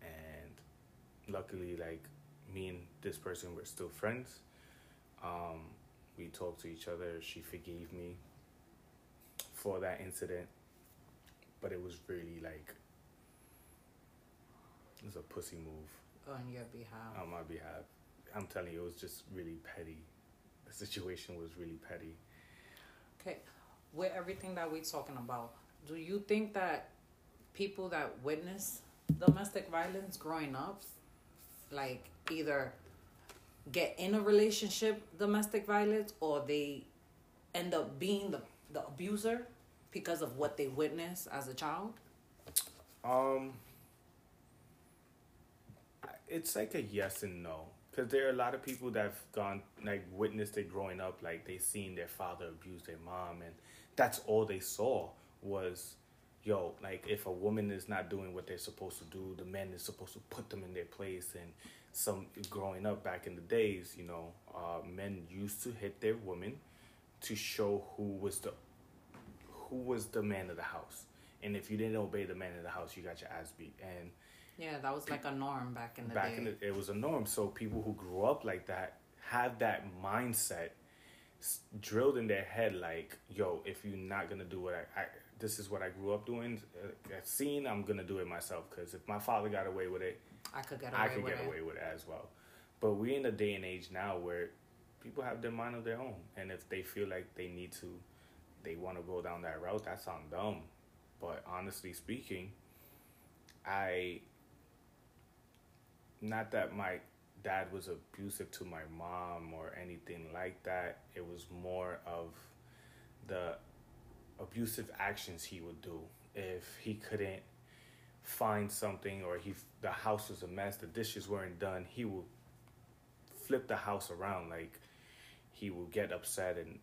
and luckily like me and this person were still friends. Um we talked to each other. She forgave me for that incident. But it was really like it was a pussy move on your behalf. on my behalf. I'm telling you it was just really petty. The situation was really petty. Okay, with everything that we're talking about, do you think that people that witness domestic violence growing up, like either get in a relationship domestic violence or they end up being the, the abuser because of what they witnessed as a child? Um, it's like a yes and no because there are a lot of people that have gone like witnessed it growing up, like they seen their father abuse their mom, and that's all they saw was, yo, like if a woman is not doing what they're supposed to do, the men is supposed to put them in their place. And some growing up back in the days, you know, uh, men used to hit their women to show who was the who was the man of the house. And if you didn't obey the man of the house, you got your ass beat. And Yeah, that was like a norm back in the back day. in the, it was a norm. So people who grew up like that have that mindset drilled in their head, like, yo, if you're not gonna do what I, I this is what I grew up doing, uh, scene, I'm gonna do it myself. Because if my father got away with it, I could get away I could with get it. away with it as well. But we're in a day and age now where people have their mind of their own, and if they feel like they need to, they want to go down that route. That sounds dumb, but honestly speaking, I. Not that my dad was abusive to my mom or anything like that. It was more of the abusive actions he would do if he couldn't find something or he the house was a mess the dishes weren't done he would flip the house around like he would get upset and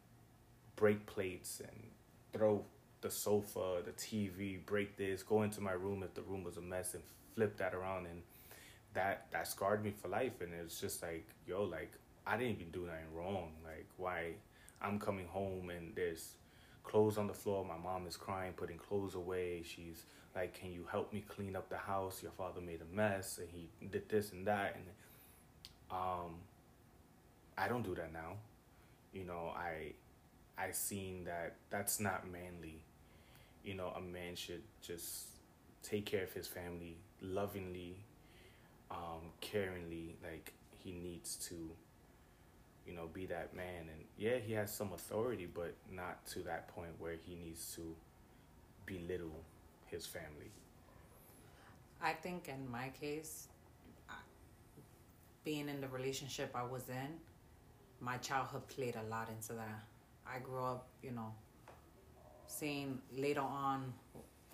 break plates and throw the sofa the tv break this go into my room if the room was a mess and flip that around and that that scarred me for life. And it's just like yo like i didn't even do nothing wrong. Like why i'm coming home and there's clothes on the floor. My mom is crying putting clothes away. She's like can you help me clean up the house? Your father made a mess and he did this and that. And um i don't do that now. You know i i seen that that's not manly. You know a man should just take care of his family lovingly um caringly like he needs to you know be that man and yeah he has some authority but not to that point where he needs to belittle his family I think in my case, being in the relationship I was in, my childhood played a lot into that. I grew up, you know, seeing later on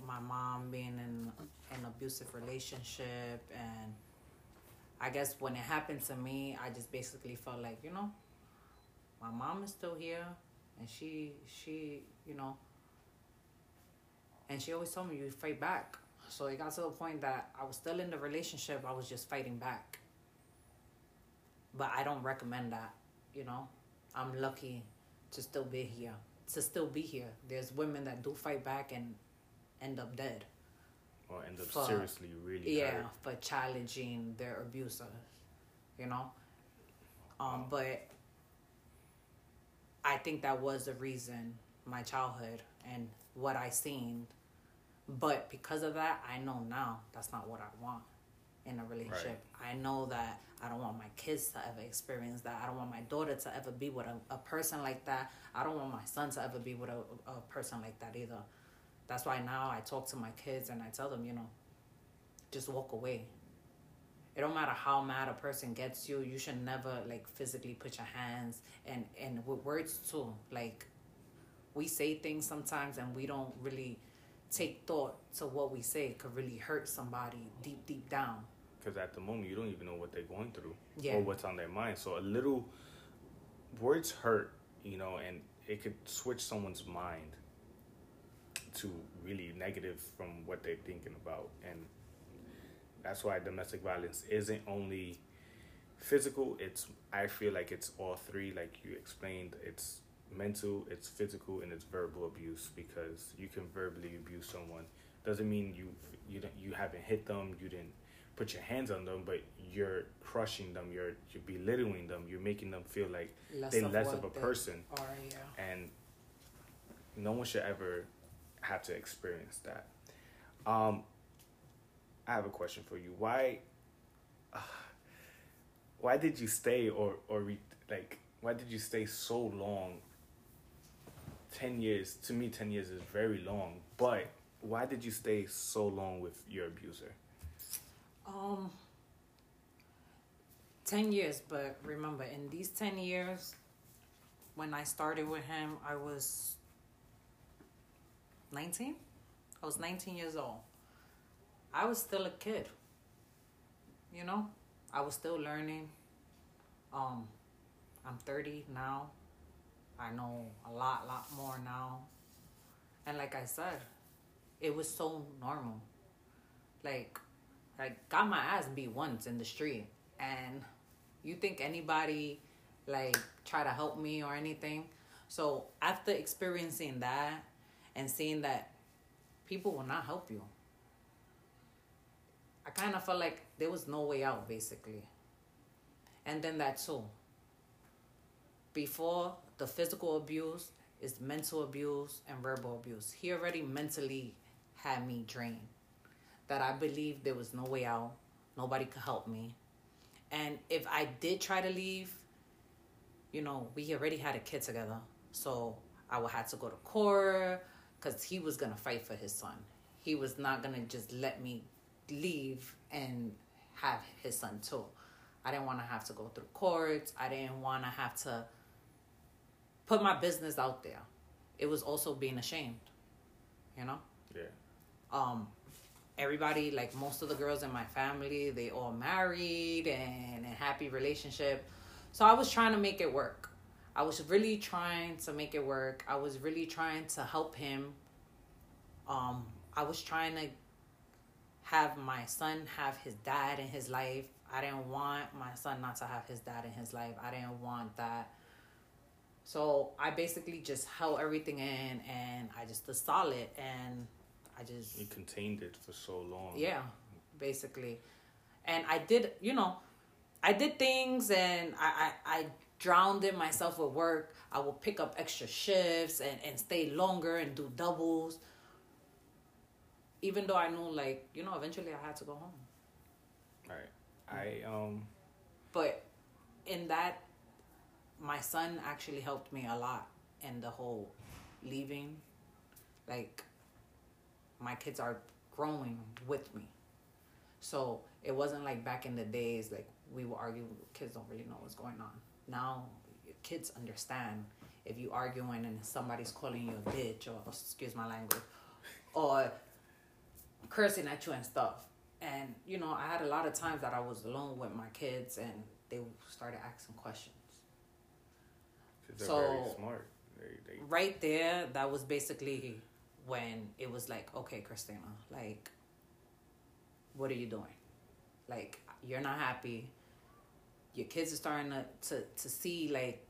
my mom being in an abusive relationship and I guess when it happened to me, I just basically felt like, you know, my mom is still here and she she, you know, and she always told me you fight back. So it got to the point that I was still in the relationship, I was just fighting back. But I don't recommend that, you know. I'm lucky to still be here. To still be here. There's women that do fight back and end up dead. Or end up For- seriously really Yeah, hurt. for challenging their abuser you know. Um, but I think that was the reason my childhood and what I seen. But because of that, I know now that's not what I want in a relationship. Right. I know that I don't want my kids to ever experience that. I don't want my daughter to ever be with a, a person like that. I don't want my son to ever be with a, a person like that either. That's why now I talk to my kids and I tell them, you know, just walk away. It don't matter how mad a person gets you, you should never like physically put your hands and and with words too. Like we say things sometimes and we don't really take thought to what we say could really hurt somebody deep deep down because at the moment you don't even know what they're going through yeah. or what's on their mind. So a little words hurt, you know, and it could switch someone's mind to really negative from what they're thinking about. And that's why domestic violence isn't only physical, it's I feel like it's all three, like you explained, it's mental, it's physical, and it's verbal abuse because you can verbally abuse someone. Doesn't mean you you you haven't hit them, you didn't put your hands on them, but you're crushing them, you're you're belittling them, you're making them feel like less they're less of a person. Are, yeah. And no one should ever have to experience that. Um, I have a question for you. Why? Uh, (sighs) why did you stay, or or re, like, why did you stay so long? Ten years to me, ten years is very long. But why did you stay so long with your abuser? Um, 10 years, but remember, in these 10 years, when I started with him, I was 19. I was 19 years old. I was still a kid. You know, I was still learning. Um, I'm 30 now. I know a lot, lot more now. And like I said, it was so normal. Like I got my ass beat once in the street, and you think anybody like try to help me or anything? So after experiencing that and seeing that people will not help you, I kind of felt like there was no way out, basically. And then that too. Before the physical abuse is mental abuse and verbal abuse. He already mentally had me drained that I believed there was no way out. Nobody could help me. And if I did try to leave, you know, we already had a kid together. So I would have to go to court because he was going to fight for his son. He was not going to just let me leave and have his son too. I didn't want to have to go through courts. I didn't want to have to put my business out there. It was also being ashamed, you know? Yeah. Um, everybody like most of the girls in my family they all married and in happy relationship so i was trying to make it work i was really trying to make it work. I was really trying to help him. Um i was trying to have my son have his dad in his life. I didn't want my son not to have his dad in his life. I didn't want that. So i basically just held everything in and i just stood solid and I just you contained it for so long. Yeah, basically, and I did. You know, I did things, and I I, I drowned in myself with work. I would pick up extra shifts and and stay longer and do doubles. Even though I knew, like you know, eventually I had to go home. Right. I um. But in that, my son actually helped me a lot in the whole leaving. Like my kids are growing with me. So it wasn't like back in the days, like we would argue, kids don't really know what's going on. Now, your kids understand if you arguing and somebody's calling you a bitch or excuse my language or cursing at you and stuff. And you know, I had a lot of times that I was alone with my kids and they started asking questions. so, smart. They, they... Right there, that was basically when it was like, okay, Christina, like, what are you doing? Like, you're not happy. Your kids are starting to, to, to see, like,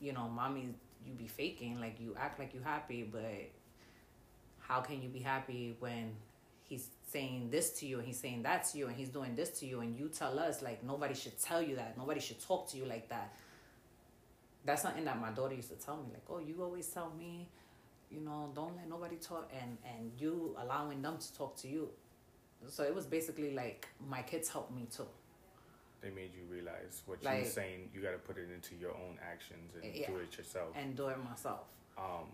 you know, mommy, you be faking. Like, you act like you happy, but how can you be happy when he's saying this to you and he's saying that to you and he's doing this to you and you tell us, like, nobody should tell you that. Nobody should talk to you like that. That's something that my daughter used to tell me, like, oh, you always tell me you know, don't let nobody talk, and and you allowing them to talk to you. So it was basically like my kids helped me too. They made you realize what Like- you're saying. You got to put it into your own actions and Yeah. do it yourself. and do it myself. um,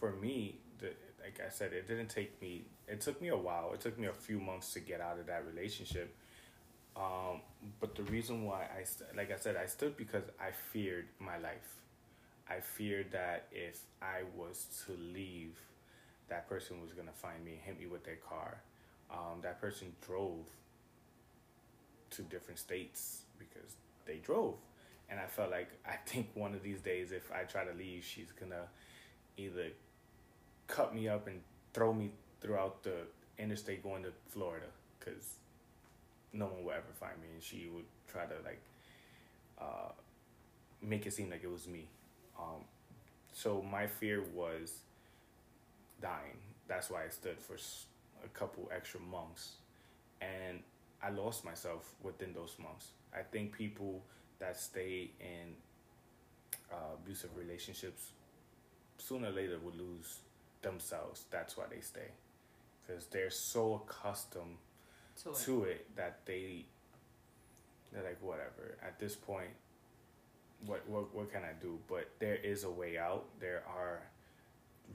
for me, the, like I said, it didn't take me. It took me a while. It took me a few months to get out of that relationship. Um, but the reason why I, st- like I said, I stood because I feared my life. I feared that if I was to leave, that person was gonna find me and hit me with their car. Um, that person drove to different states because they drove, and I felt like I think one of these days, if I try to leave, she's gonna either cut me up and throw me throughout the interstate going to Florida because no one will ever find me, and she would try to like uh, make it seem like it was me. Um, so my fear was dying. That's why I stood for a couple extra months, and I lost myself within those months. I think people that stay in uh, abusive relationships sooner or later will lose themselves. That's why they stay, because they're so accustomed To it. to it that they they're like whatever. At this point, what what what can I do? But there is a way out. There are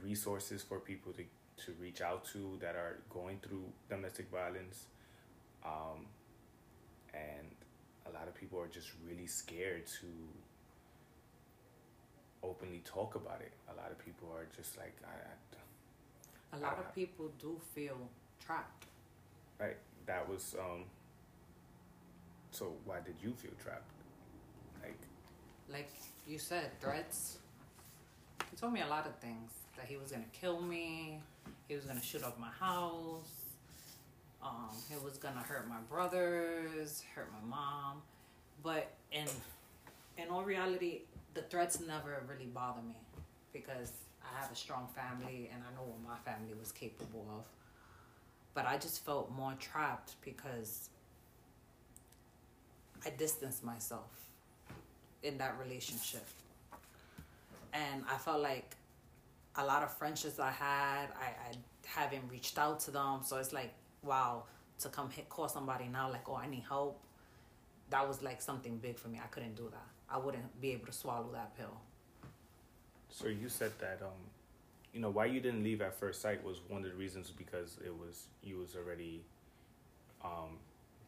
resources for people to to reach out to that are going through domestic violence. Um, and a lot of people are just really scared to openly talk about it. A lot of people are just like, I, I A lot Uh, of people do feel trapped. right. That was um. So why did you feel trapped? Like, Like you said, threats. He told me a lot of things. That he was gonna kill me. He was gonna shoot up my house. Um, he was gonna hurt my brothers, hurt my mom. But in in all reality, the threats never really bother me because I have a strong family and I know what my family was capable of. But I just felt more trapped because I distanced myself in that relationship. And I felt like a lot of friendships I had, I, I haven't reached out to them. So it's like, wow, to come hit, call somebody now, like, oh, I need help. That was like something big for me. I couldn't do that. I wouldn't be able to swallow that pill. so you said that um, you know, why you didn't leave at first sight was one of the reasons because it was you was already, um,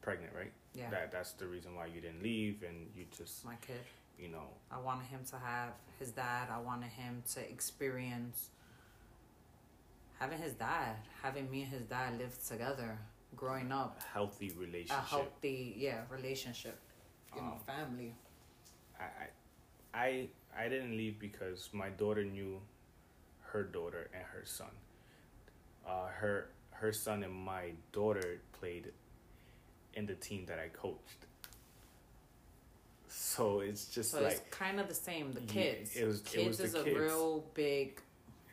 pregnant, right? Yeah. That that's the reason why you didn't leave, and you just My kid. you know I wanted him to have his dad. I wanted him to experience having his dad, having me and his dad live together, growing up. a healthy relationship, a healthy yeah relationship you know Um, family I, I I didn't leave because my daughter knew her daughter and her son. Uh, her her son and my daughter played in the team that I coached. So it's just so like it's kind of the same the Yeah, kids it was- it kids was the is a kids. real big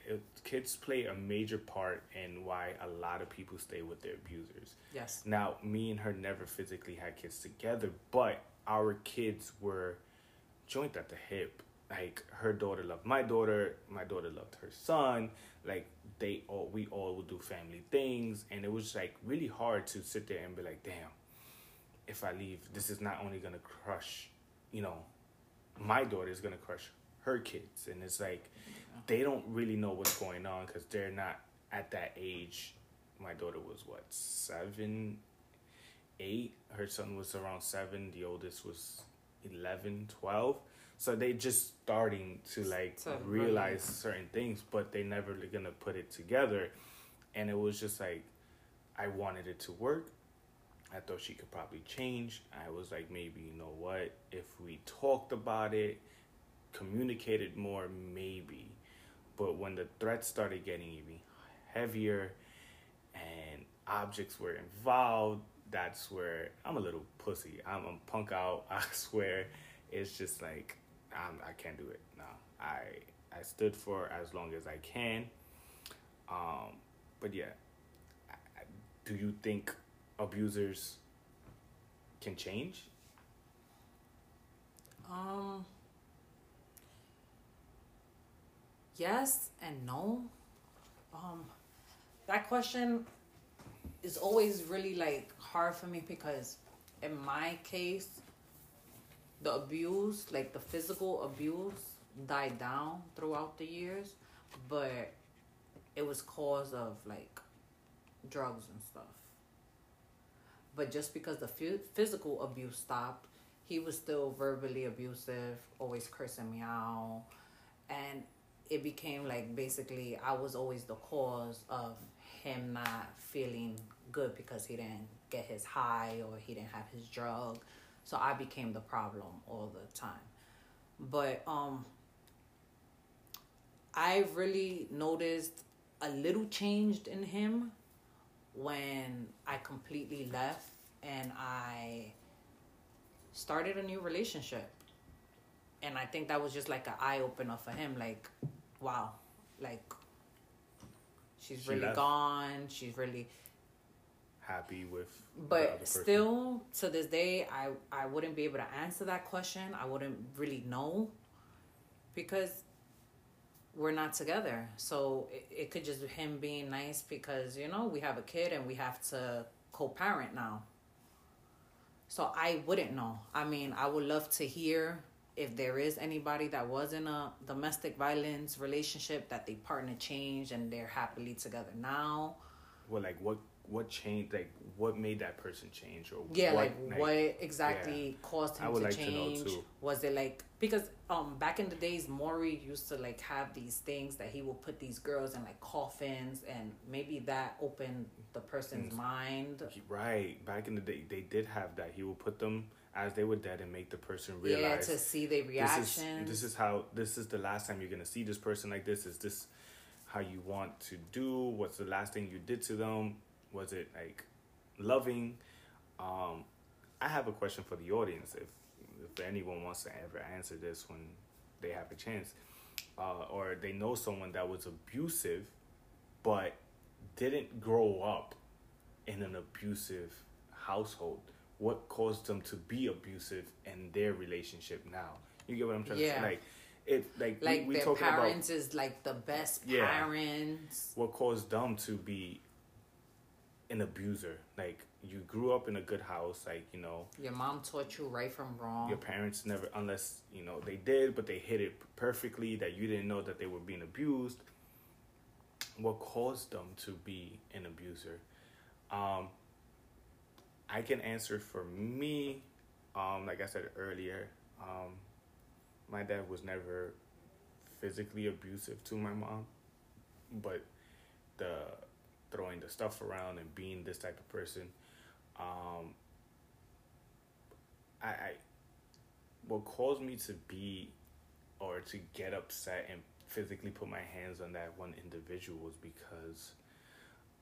it, kids play a major part in why a lot of people stay with their abusers. yes Now, me and her never physically had kids together, but our kids were joint at the hip. Like her daughter loved my daughter, my daughter loved her son. Like they all, we all would do family things, and it was like really hard to sit there and be like, damn, if I leave, this is not only gonna crush, you know, my daughter is gonna crush her kids, and it's like they don't really know what's going on because they're not at that age. My daughter was what seven, eight. Her son was around seven. The oldest was 11, 12. So they just starting to like To realize certain things, but they never gonna put it together. And it was just like, I wanted it to work. I thought she could probably change. I was like, maybe you know what? If we talked about it, communicated more, maybe. But when the threats started getting even heavier and objects were involved, that's where I'm a little pussy. I'm a punk out. (laughs) I swear, it's just like I'm, I can't do it. No, I I stood for as long as I can. Um, but yeah, do you think abusers can change? um yes and no Um, that question is always really like hard for me because in my case, the abuse, like the physical abuse, died down throughout the years, but it was cause of like drugs and stuff. But just because the physical abuse stopped, he was still verbally abusive, always cursing me out, and it became like basically I was always the cause of him not feeling good because he didn't get his high or he didn't have his drug. So I became the problem all the time. But um I really noticed a little changed in him when I completely left and I started a new relationship. And I think that was just like an eye opener for him. Like, wow, like she's she really left. gone. She's really happy with. But still, to this day, I I wouldn't be able to answer that question. I wouldn't really know because we're not together. So it, it could just be him being nice because you know we have a kid and we have to co-parent now. So I wouldn't know. I mean, I would love to hear if there is anybody that was in a domestic violence relationship that they partner changed and they're happily together now. Well, like what what changed? Like what made that person change? Or yeah, what, like, like, what exactly yeah. caused him to like change? To was it like because um back in the days, Maury used to like have these things that he would put these girls in like coffins, and maybe that opened the person's mm. mind. Right, back in the day, they did have that. He would put them as they were dead and make the person realize yeah to see their reaction. This is, this is how this is the last time you're gonna see this person like this. Is this how you want to do? What's the last thing you did to them? Was it like loving? Um, I have a question for the audience. If if anyone wants to ever answer this when they have a chance, uh, or they know someone that was abusive, but didn't grow up in an abusive household what caused them to be abusive in their relationship now. You get what I'm trying yeah. to say? Like it like like we, we their parents about, is like the best yeah, parents. What caused them to be an abuser? Like you grew up in a good house, like you know. Your mom taught you right from wrong. Your parents never, unless you know they did, but they hid it perfectly that you didn't know that they were being abused. What caused them to be an abuser? Um, I can answer for me. Um, like I said earlier, um, my dad was never physically abusive to my mom, but the throwing the stuff around and being this type of person, um, I, I what caused me to be or to get upset and physically put my hands on that one individual was because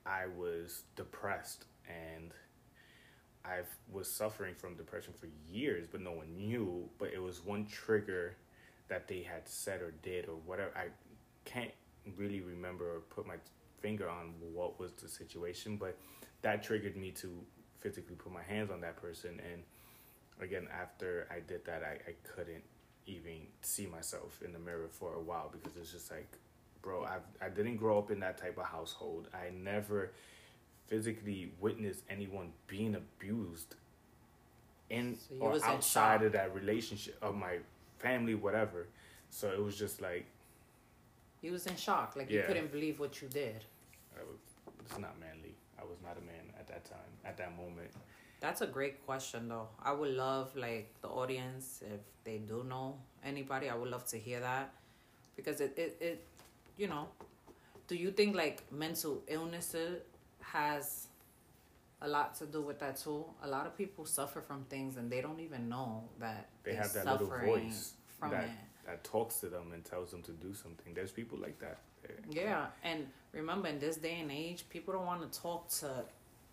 I was depressed and I was suffering from depression for years, but no one knew. But it was one trigger that they had said or did or whatever. I can't really remember or put my finger on what was the situation, but that triggered me to physically put my hands on that person. And again, after I did that, I, I couldn't even see myself in the mirror for a while because it's just like, bro, I I didn't grow up in that type of household. I never physically witness anyone being abused in so or outside of that relationship of my family, whatever. So it was just like he was in shock, like yeah. you couldn't believe what you did. Was, it's not manly. I was not a man at that time, at that moment. That's a great question, though. I would love, like, the audience, if they do know anybody, I would love to hear that. Because it, it, it you know, do you think, like, mental illnesses has a lot to do with that too. A lot of people suffer from things and they don't even know that they have that little voice from that, it. that talks to them and tells them to do something. There's people like that. Yeah, and remember in this day and age, people don't want to talk to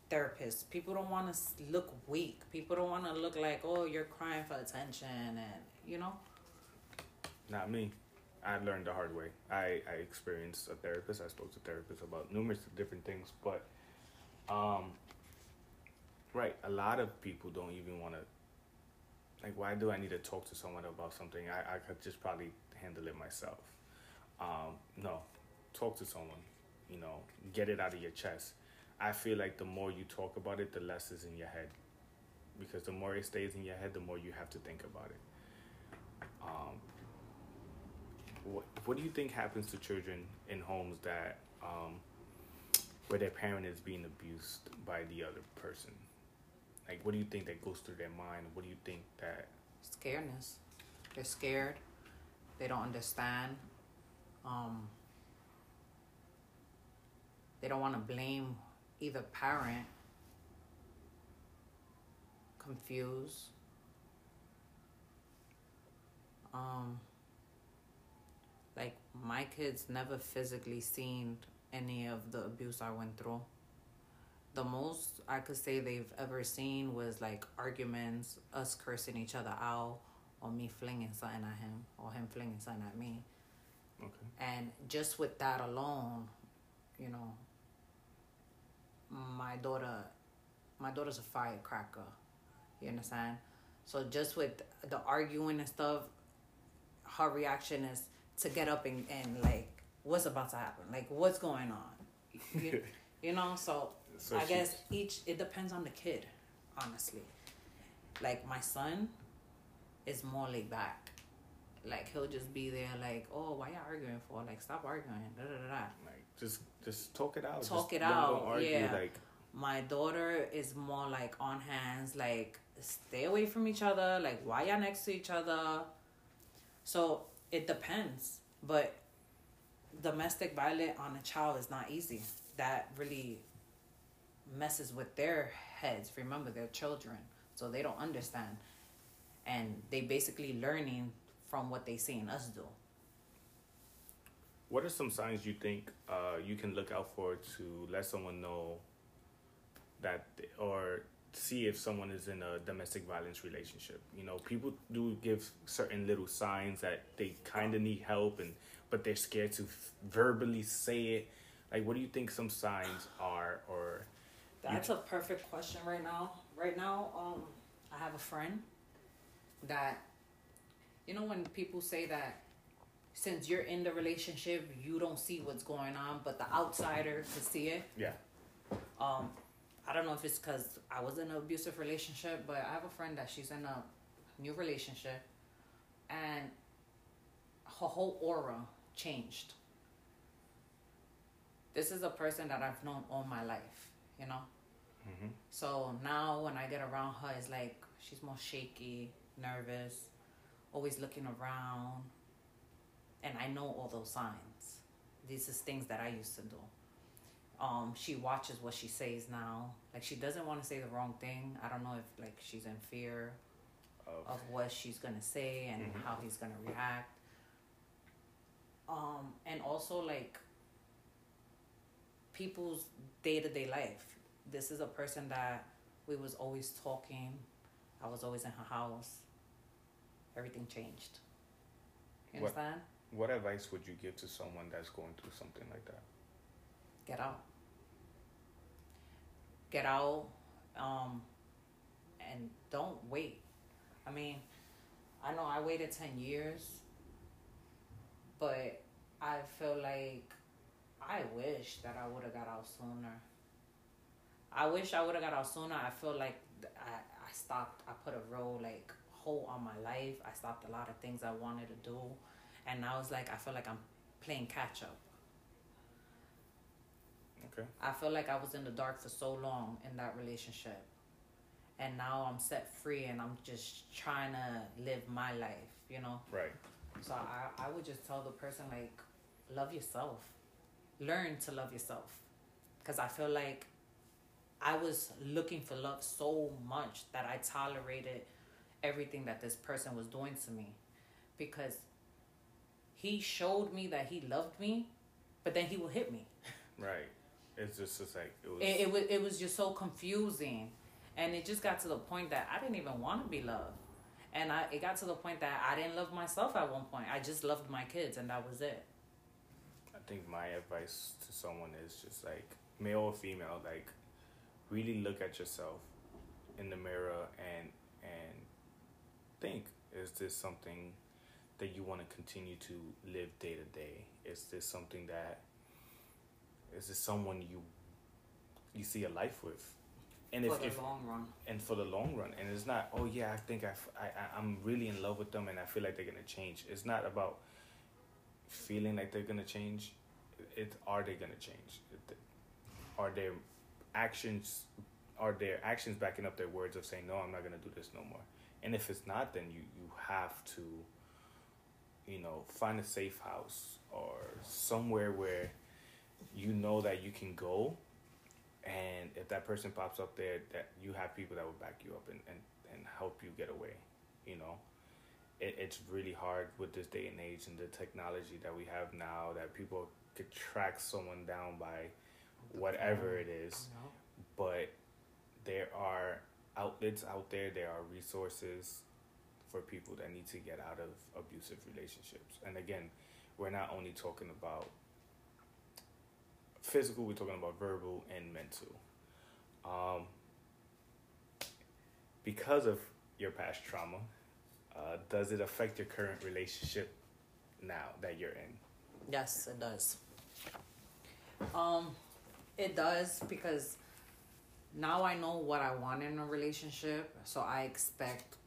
therapists. People don't want to look weak. People don't want to look like, oh, you're crying for attention, and you know. Not me. I learned the hard way. I, I experienced a therapist. I spoke to therapists about numerous different things, but um, right. A lot of people don't even want to. Like, why do I need to talk to someone about something? I, I could just probably handle it myself. Um, no, talk to someone. you know, get it out of your chest. I feel like the more you talk about it, the less is in your head. Because the more it stays in your head, the more you have to think about it. Um, what, what do you think happens to children in homes that um, where their parent is being abused by the other person? Like, what do you think that goes through their mind? What do you think that? Scaredness. They're scared. They don't understand. Um, they don't want to blame either parent. Confused. Um, like my kids never physically seen any of the abuse I went through. The most I could say they've ever seen was like arguments, us cursing each other out, or me flinging something at him, or him flinging something at me. Okay. And just with that alone, you know, my daughter, my daughter's a firecracker. You understand? So just with the arguing and stuff, her reaction is to get up and, and like, what's about to happen? Like, what's going on? You, you know, so, (laughs) So I guess each, it depends on the kid, honestly. Like, my son is more laid back. Like, he'll just be there, like, oh, why y'all arguing for? Like, stop arguing. Da, da, da, da. Like, just just talk it out. Talk Just it out, argue. yeah. Like, My daughter is more like on hands, like stay away from each other, like why y'all next to each other. So it depends, but domestic violence on a child is not easy. That really messes with their heads. Remember, they're children, so they don't understand, and they basically learning from what they seen us do. what are some signs you think uh, you can look out for to let someone know that, or see if someone is in a domestic violence relationship? You know, people do give certain little signs that they kind of need help, and but they're scared to verbally say it. Like, what do you think some signs are, or That's a perfect question right now. Right now, um, I have a friend that, you know, when people say that since you're in the relationship, you don't see what's going on, but the outsider can see it. yeah, Um, I don't know if it's because I was in an abusive relationship, but I have a friend that she's in a new relationship, and her whole aura changed. This is a person that I've known all my life, you know. hmm So now when I get around her, it's like she's more shaky, nervous, always looking around. And I know all those signs. These is things that I used to do. Um, she watches what she says now. Like she doesn't want to say the wrong thing. I don't know if like she's in fear of, of what she's gonna say and Mhm. how he's gonna react. Um, and also like people's day to day life. This is a person that we was always talking. I was always in her house. Everything changed. You What- understand? what advice would you give to someone that's going through something like that? Get out. Get out. Um, and don't wait. I mean, I know I waited 10 years, but I feel like I wish that I would have got out sooner. I wish I would have got out sooner. I feel like I, I stopped, I put a real like hole on my life. I stopped a lot of things I wanted to do. And now it's like, I feel like I'm playing catch up. Okay. I feel like I was in the dark for so long in that relationship. And now I'm set free and I'm just trying to live my life, you know? Right. So I, I would just tell the person, like, love yourself. Learn to love yourself. Because I feel like I was looking for love so much that I tolerated everything that this person was doing to me. Because he showed me that he loved me, but then he would hit me. Right. It's just, just like it was. it, it was it was just so confusing and it just got to the point that i didn't even want to be loved and I, it got to the point that i didn't love myself at one point i just loved my kids and that was it I think my advice to someone is just like male or female, like really look at yourself in the mirror and and think: Is this something that you want to continue to live day to day? Is this something that is this someone you you see a life with? And for if, the if long run. and for the long run, and it's not oh yeah I think I, I I'm really in love with them and I feel like they're gonna change. It's not about feeling like they're gonna change. It are they gonna change? It- Are their actions are their actions backing up their words of saying no I'm not gonna do this no more? And if it's not, then you you have to you know find a safe house or somewhere where you know that you can go and if that person pops up there that you have people that will back you up and, and, and help you get away you know? It, it's really hard with this day and age and the technology that we have now that people could track someone down by whatever it is. But there are outlets out there there are resources for people that need to get out of abusive relationships. And again we're not only talking about physical we're talking about verbal and mental um, because of your past trauma uh, does it affect your current relationship now that you're in Yes, it does. Um, it does because now I know what I want in a relationship, so I expect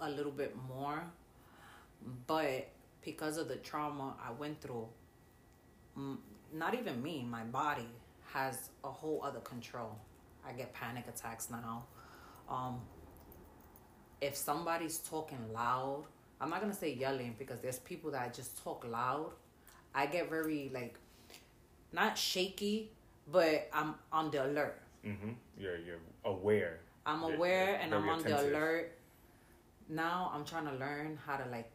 a, little bit more. But because of the trauma I went through, not even me, my body has a whole other control. I get panic attacks now. Um, if somebody's talking loud, I'm not gonna say yelling because there's people that just talk loud. I get very like not shaky, but I'm on the alert. mm-hmm. you're, you're aware I'm You're- aware you're and I'm on the alert. Now I'm trying to learn how to like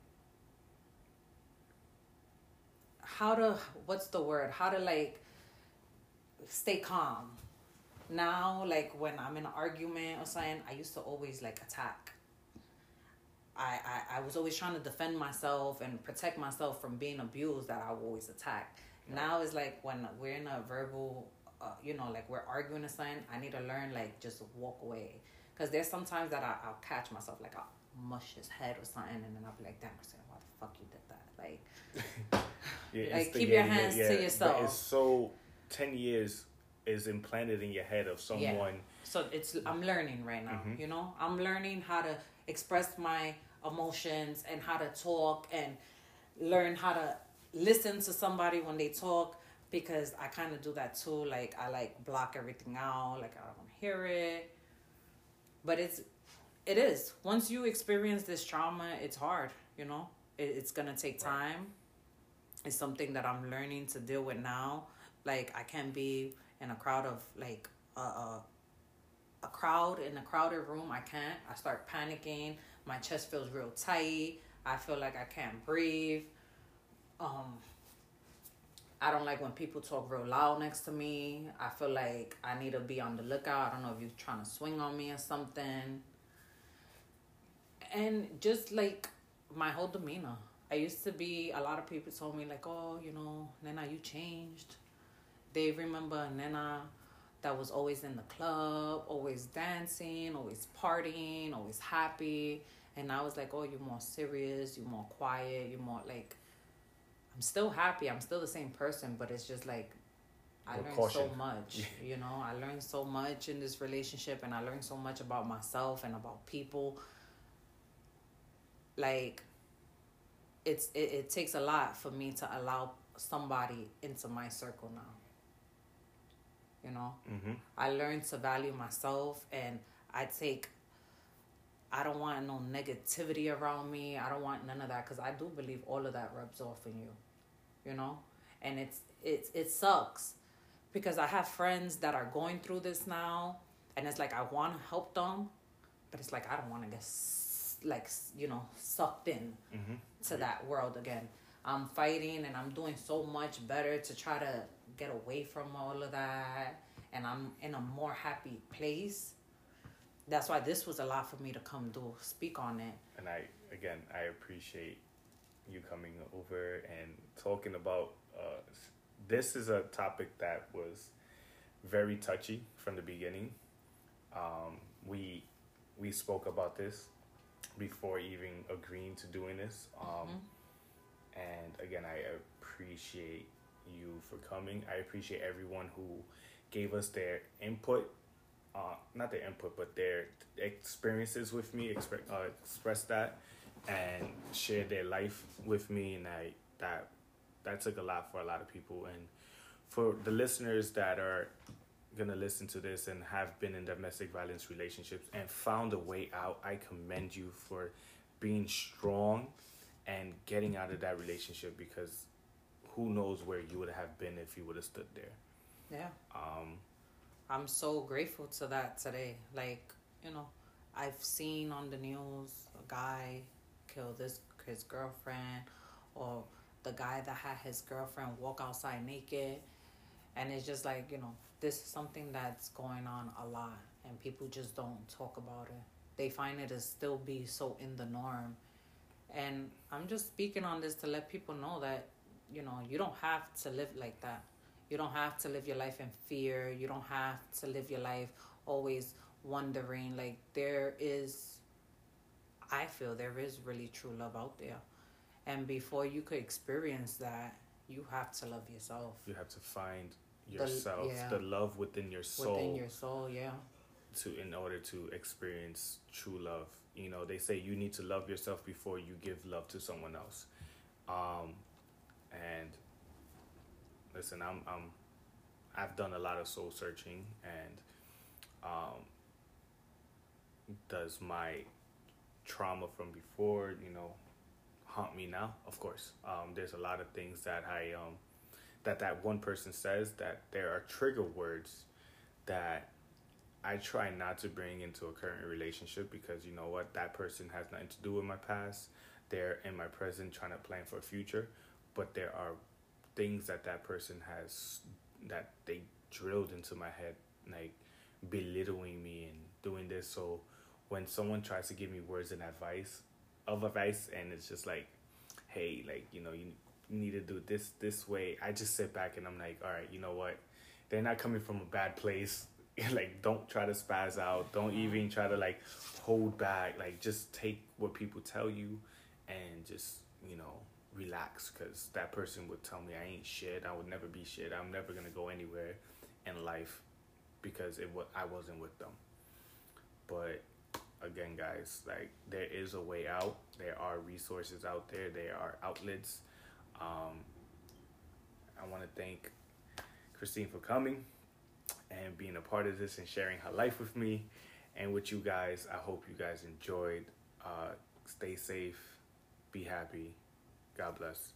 how to what's the word? How to like stay calm. Now like when I'm in an argument or something, I used to always like attack. I, I, I was always trying to defend myself and protect myself from being abused that I always attack. Now it's like when we're in a verbal, uh, you know, like we're arguing or something, I need to learn like just walk away. Because there's sometimes that I, I'll catch myself, like I'll mush his head or something, and then I'll be like, damn, Christina, why the fuck you did that? Like, (laughs) Yeah, Like, it's the- keep your yeah, yeah, hands to yeah, but. It's so ten years is implanted in your head of someone. So it's I'm learning right now, Mhm. you know? I'm learning how to express my emotions and how to talk and learn how to listen to somebody when they talk because I kind of do that too. Like I like block everything out, like I don't want to hear it. But it's it is. Once you experience this trauma, it's hard, you know? It, it's going to take time. It's something that I'm learning to deal with now. Like I can't be in a crowd of like a a, a crowd in a crowded room. I can't. I start panicking. My chest feels real tight. I feel like I can't breathe. Um, I don't like when people talk real loud next to me. I feel like I need to be on the lookout. I don't know if you're trying to swing on me or something. And just like my whole demeanor. I used to be, a lot of people told me, like, oh, you know, Nena, you changed. They remember Nena that was always in the club, always dancing, always partying, always happy. And I was like, oh, you're more serious, you're more quiet, you're more like, I'm still happy, I'm still the same person, but it's just like, I learned caution. so much, (laughs) you know. I learned so much in this relationship, and I learned so much about myself and about people. Like, it's it, it takes a lot for me to allow somebody into my circle now. You know, Mm-hmm. I learned to value myself, and I take. I don't want no negativity around me. I don't want none of that because I do believe all of that rubs off on you, you know, and it's it's it sucks because I have friends that are going through this now, and it's like I want to help them, but it's like I don't want to get like you know sucked in Mm-hmm. to that world again. I'm fighting and I'm doing so much better to try to get away from all of that, and I'm in a more happy place. That's why this was a lot for me to come do speak on it. And I again I appreciate you coming over and talking about uh, this is a topic that was very touchy from the beginning. Um, we we spoke about this before even agreeing to doing this. Um, Mhm. And again, I appreciate you for coming. I appreciate everyone who gave us their input, uh, not their input, but their experiences with me, express uh, express that, and share their life with me, and I that that took a lot for a lot of people, and for the listeners that are gonna listen to this and have been in domestic violence relationships and found a way out, I commend you for being strong and getting out of that relationship because who knows where you would have been if you would have stood there. Yeah. Um, I'm so grateful to that today. Like, you know, I've seen on the news a guy kill this his girlfriend or the guy that had his girlfriend walk outside naked and it's just like, you know, this is something that's going on a lot and people just don't talk about it. They find it to still be so in the norm. And I'm just speaking on this to let people know that, you know, you don't have to live like that. You don't have to live your life in fear. You don't have to live your life always wondering. Like, there is, I feel there is really true love out there. And before you could experience that, you have to love yourself. You have to find yourself, the, yeah. the love within your soul. Within your soul, yeah. To in order to experience true love, you know, they say you need to love yourself before you give love to someone else. Um, and listen, I'm I'm I've done a lot of soul searching, and um, does my trauma from before, you know, haunt me now? Of course. Um, there's a lot of things that I um that that one person says that there are trigger words that I try not to bring into a current relationship because you know what that person has nothing to do with my past. They're in my present trying to plan for a future, but there are things that that person has that they drilled into my head like belittling me and doing this so when someone tries to give me words and advice of advice and it's just like hey like you know you need to do this this way. I just sit back and i'm like all right you know what? They're not coming from a bad place. (laughs) Like don't try to spaz out. Don't even try to like hold back. Like just take what people tell you and just you know relax because that person would tell me i ain't shit. I would never be shit. I'm never gonna go anywhere in life because it was i wasn't with them. But again guys like there is a way out. There are resources out there. There are outlets um, I want to thank Christine for coming and being a part of this and sharing her life with me and with you guys. I hope you guys enjoyed. Uh, stay safe, be happy. God bless.